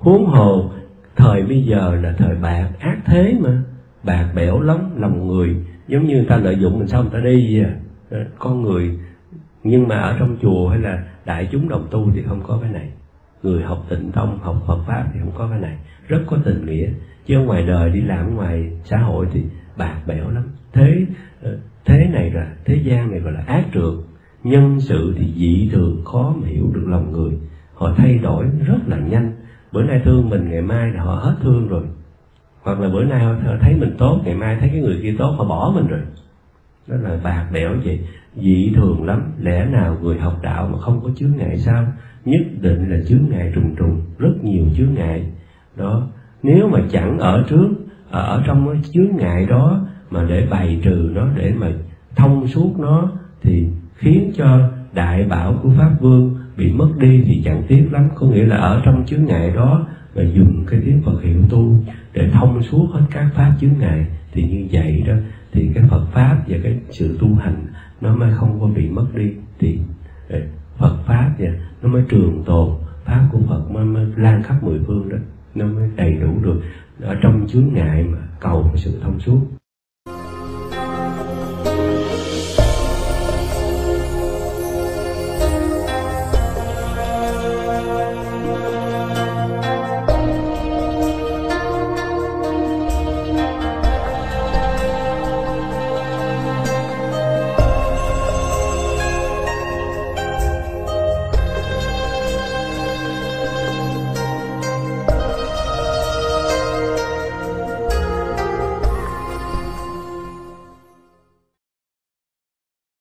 Huống hồ thời bây giờ là thời bạc ác thế mà bạc bẽo lắm, lòng người. Giống như người ta lợi dụng mình xong người ta đi à. con người. Nhưng mà ở trong chùa hay là đại chúng đồng tu thì không có cái này. Người học tịnh tông, học phật pháp thì không có cái này. Rất có tình nghĩa. Chứ ở ngoài đời đi làm ngoài xã hội thì bạc bẽo lắm. Thế ờ, thế này là, thế gian này gọi là ác trượt nhân sự thì dị thường, khó mà hiểu được lòng người. Họ thay đổi rất là nhanh. Bữa nay thương mình, ngày mai là họ hết thương rồi hoặc là bữa nay họ thấy mình tốt, ngày mai thấy cái người kia tốt, họ bỏ mình rồi. Đó là bạc đẽo vậy. Dị thường lắm. Lẽ nào người học đạo mà không có chướng ngại sao? Nhất định là chướng ngại trùng trùng, rất nhiều chướng ngại. Đó. Nếu mà chẳng ở trước à, ở trong cái chướng ngại đó mà để bày trừ nó, để mà thông suốt nó, thì khiến cho đại bảo của pháp vương bị mất đi thì chẳng tiếc lắm. Có nghĩa là ở trong chướng ngại đó mà dùng cái tiếng Phật hiệu tu để thông suốt hết các pháp chướng ngại. Thì như vậy đó thì cái Phật pháp và cái sự tu hành nó mới không có bị mất đi. Thì ờ, Phật pháp và nó mới trường tồn. Pháp của Phật mới, mới lan khắp mười phương đó. Nó mới đầy đủ được. Ở trong chướng ngại mà cầu sự thông suốt.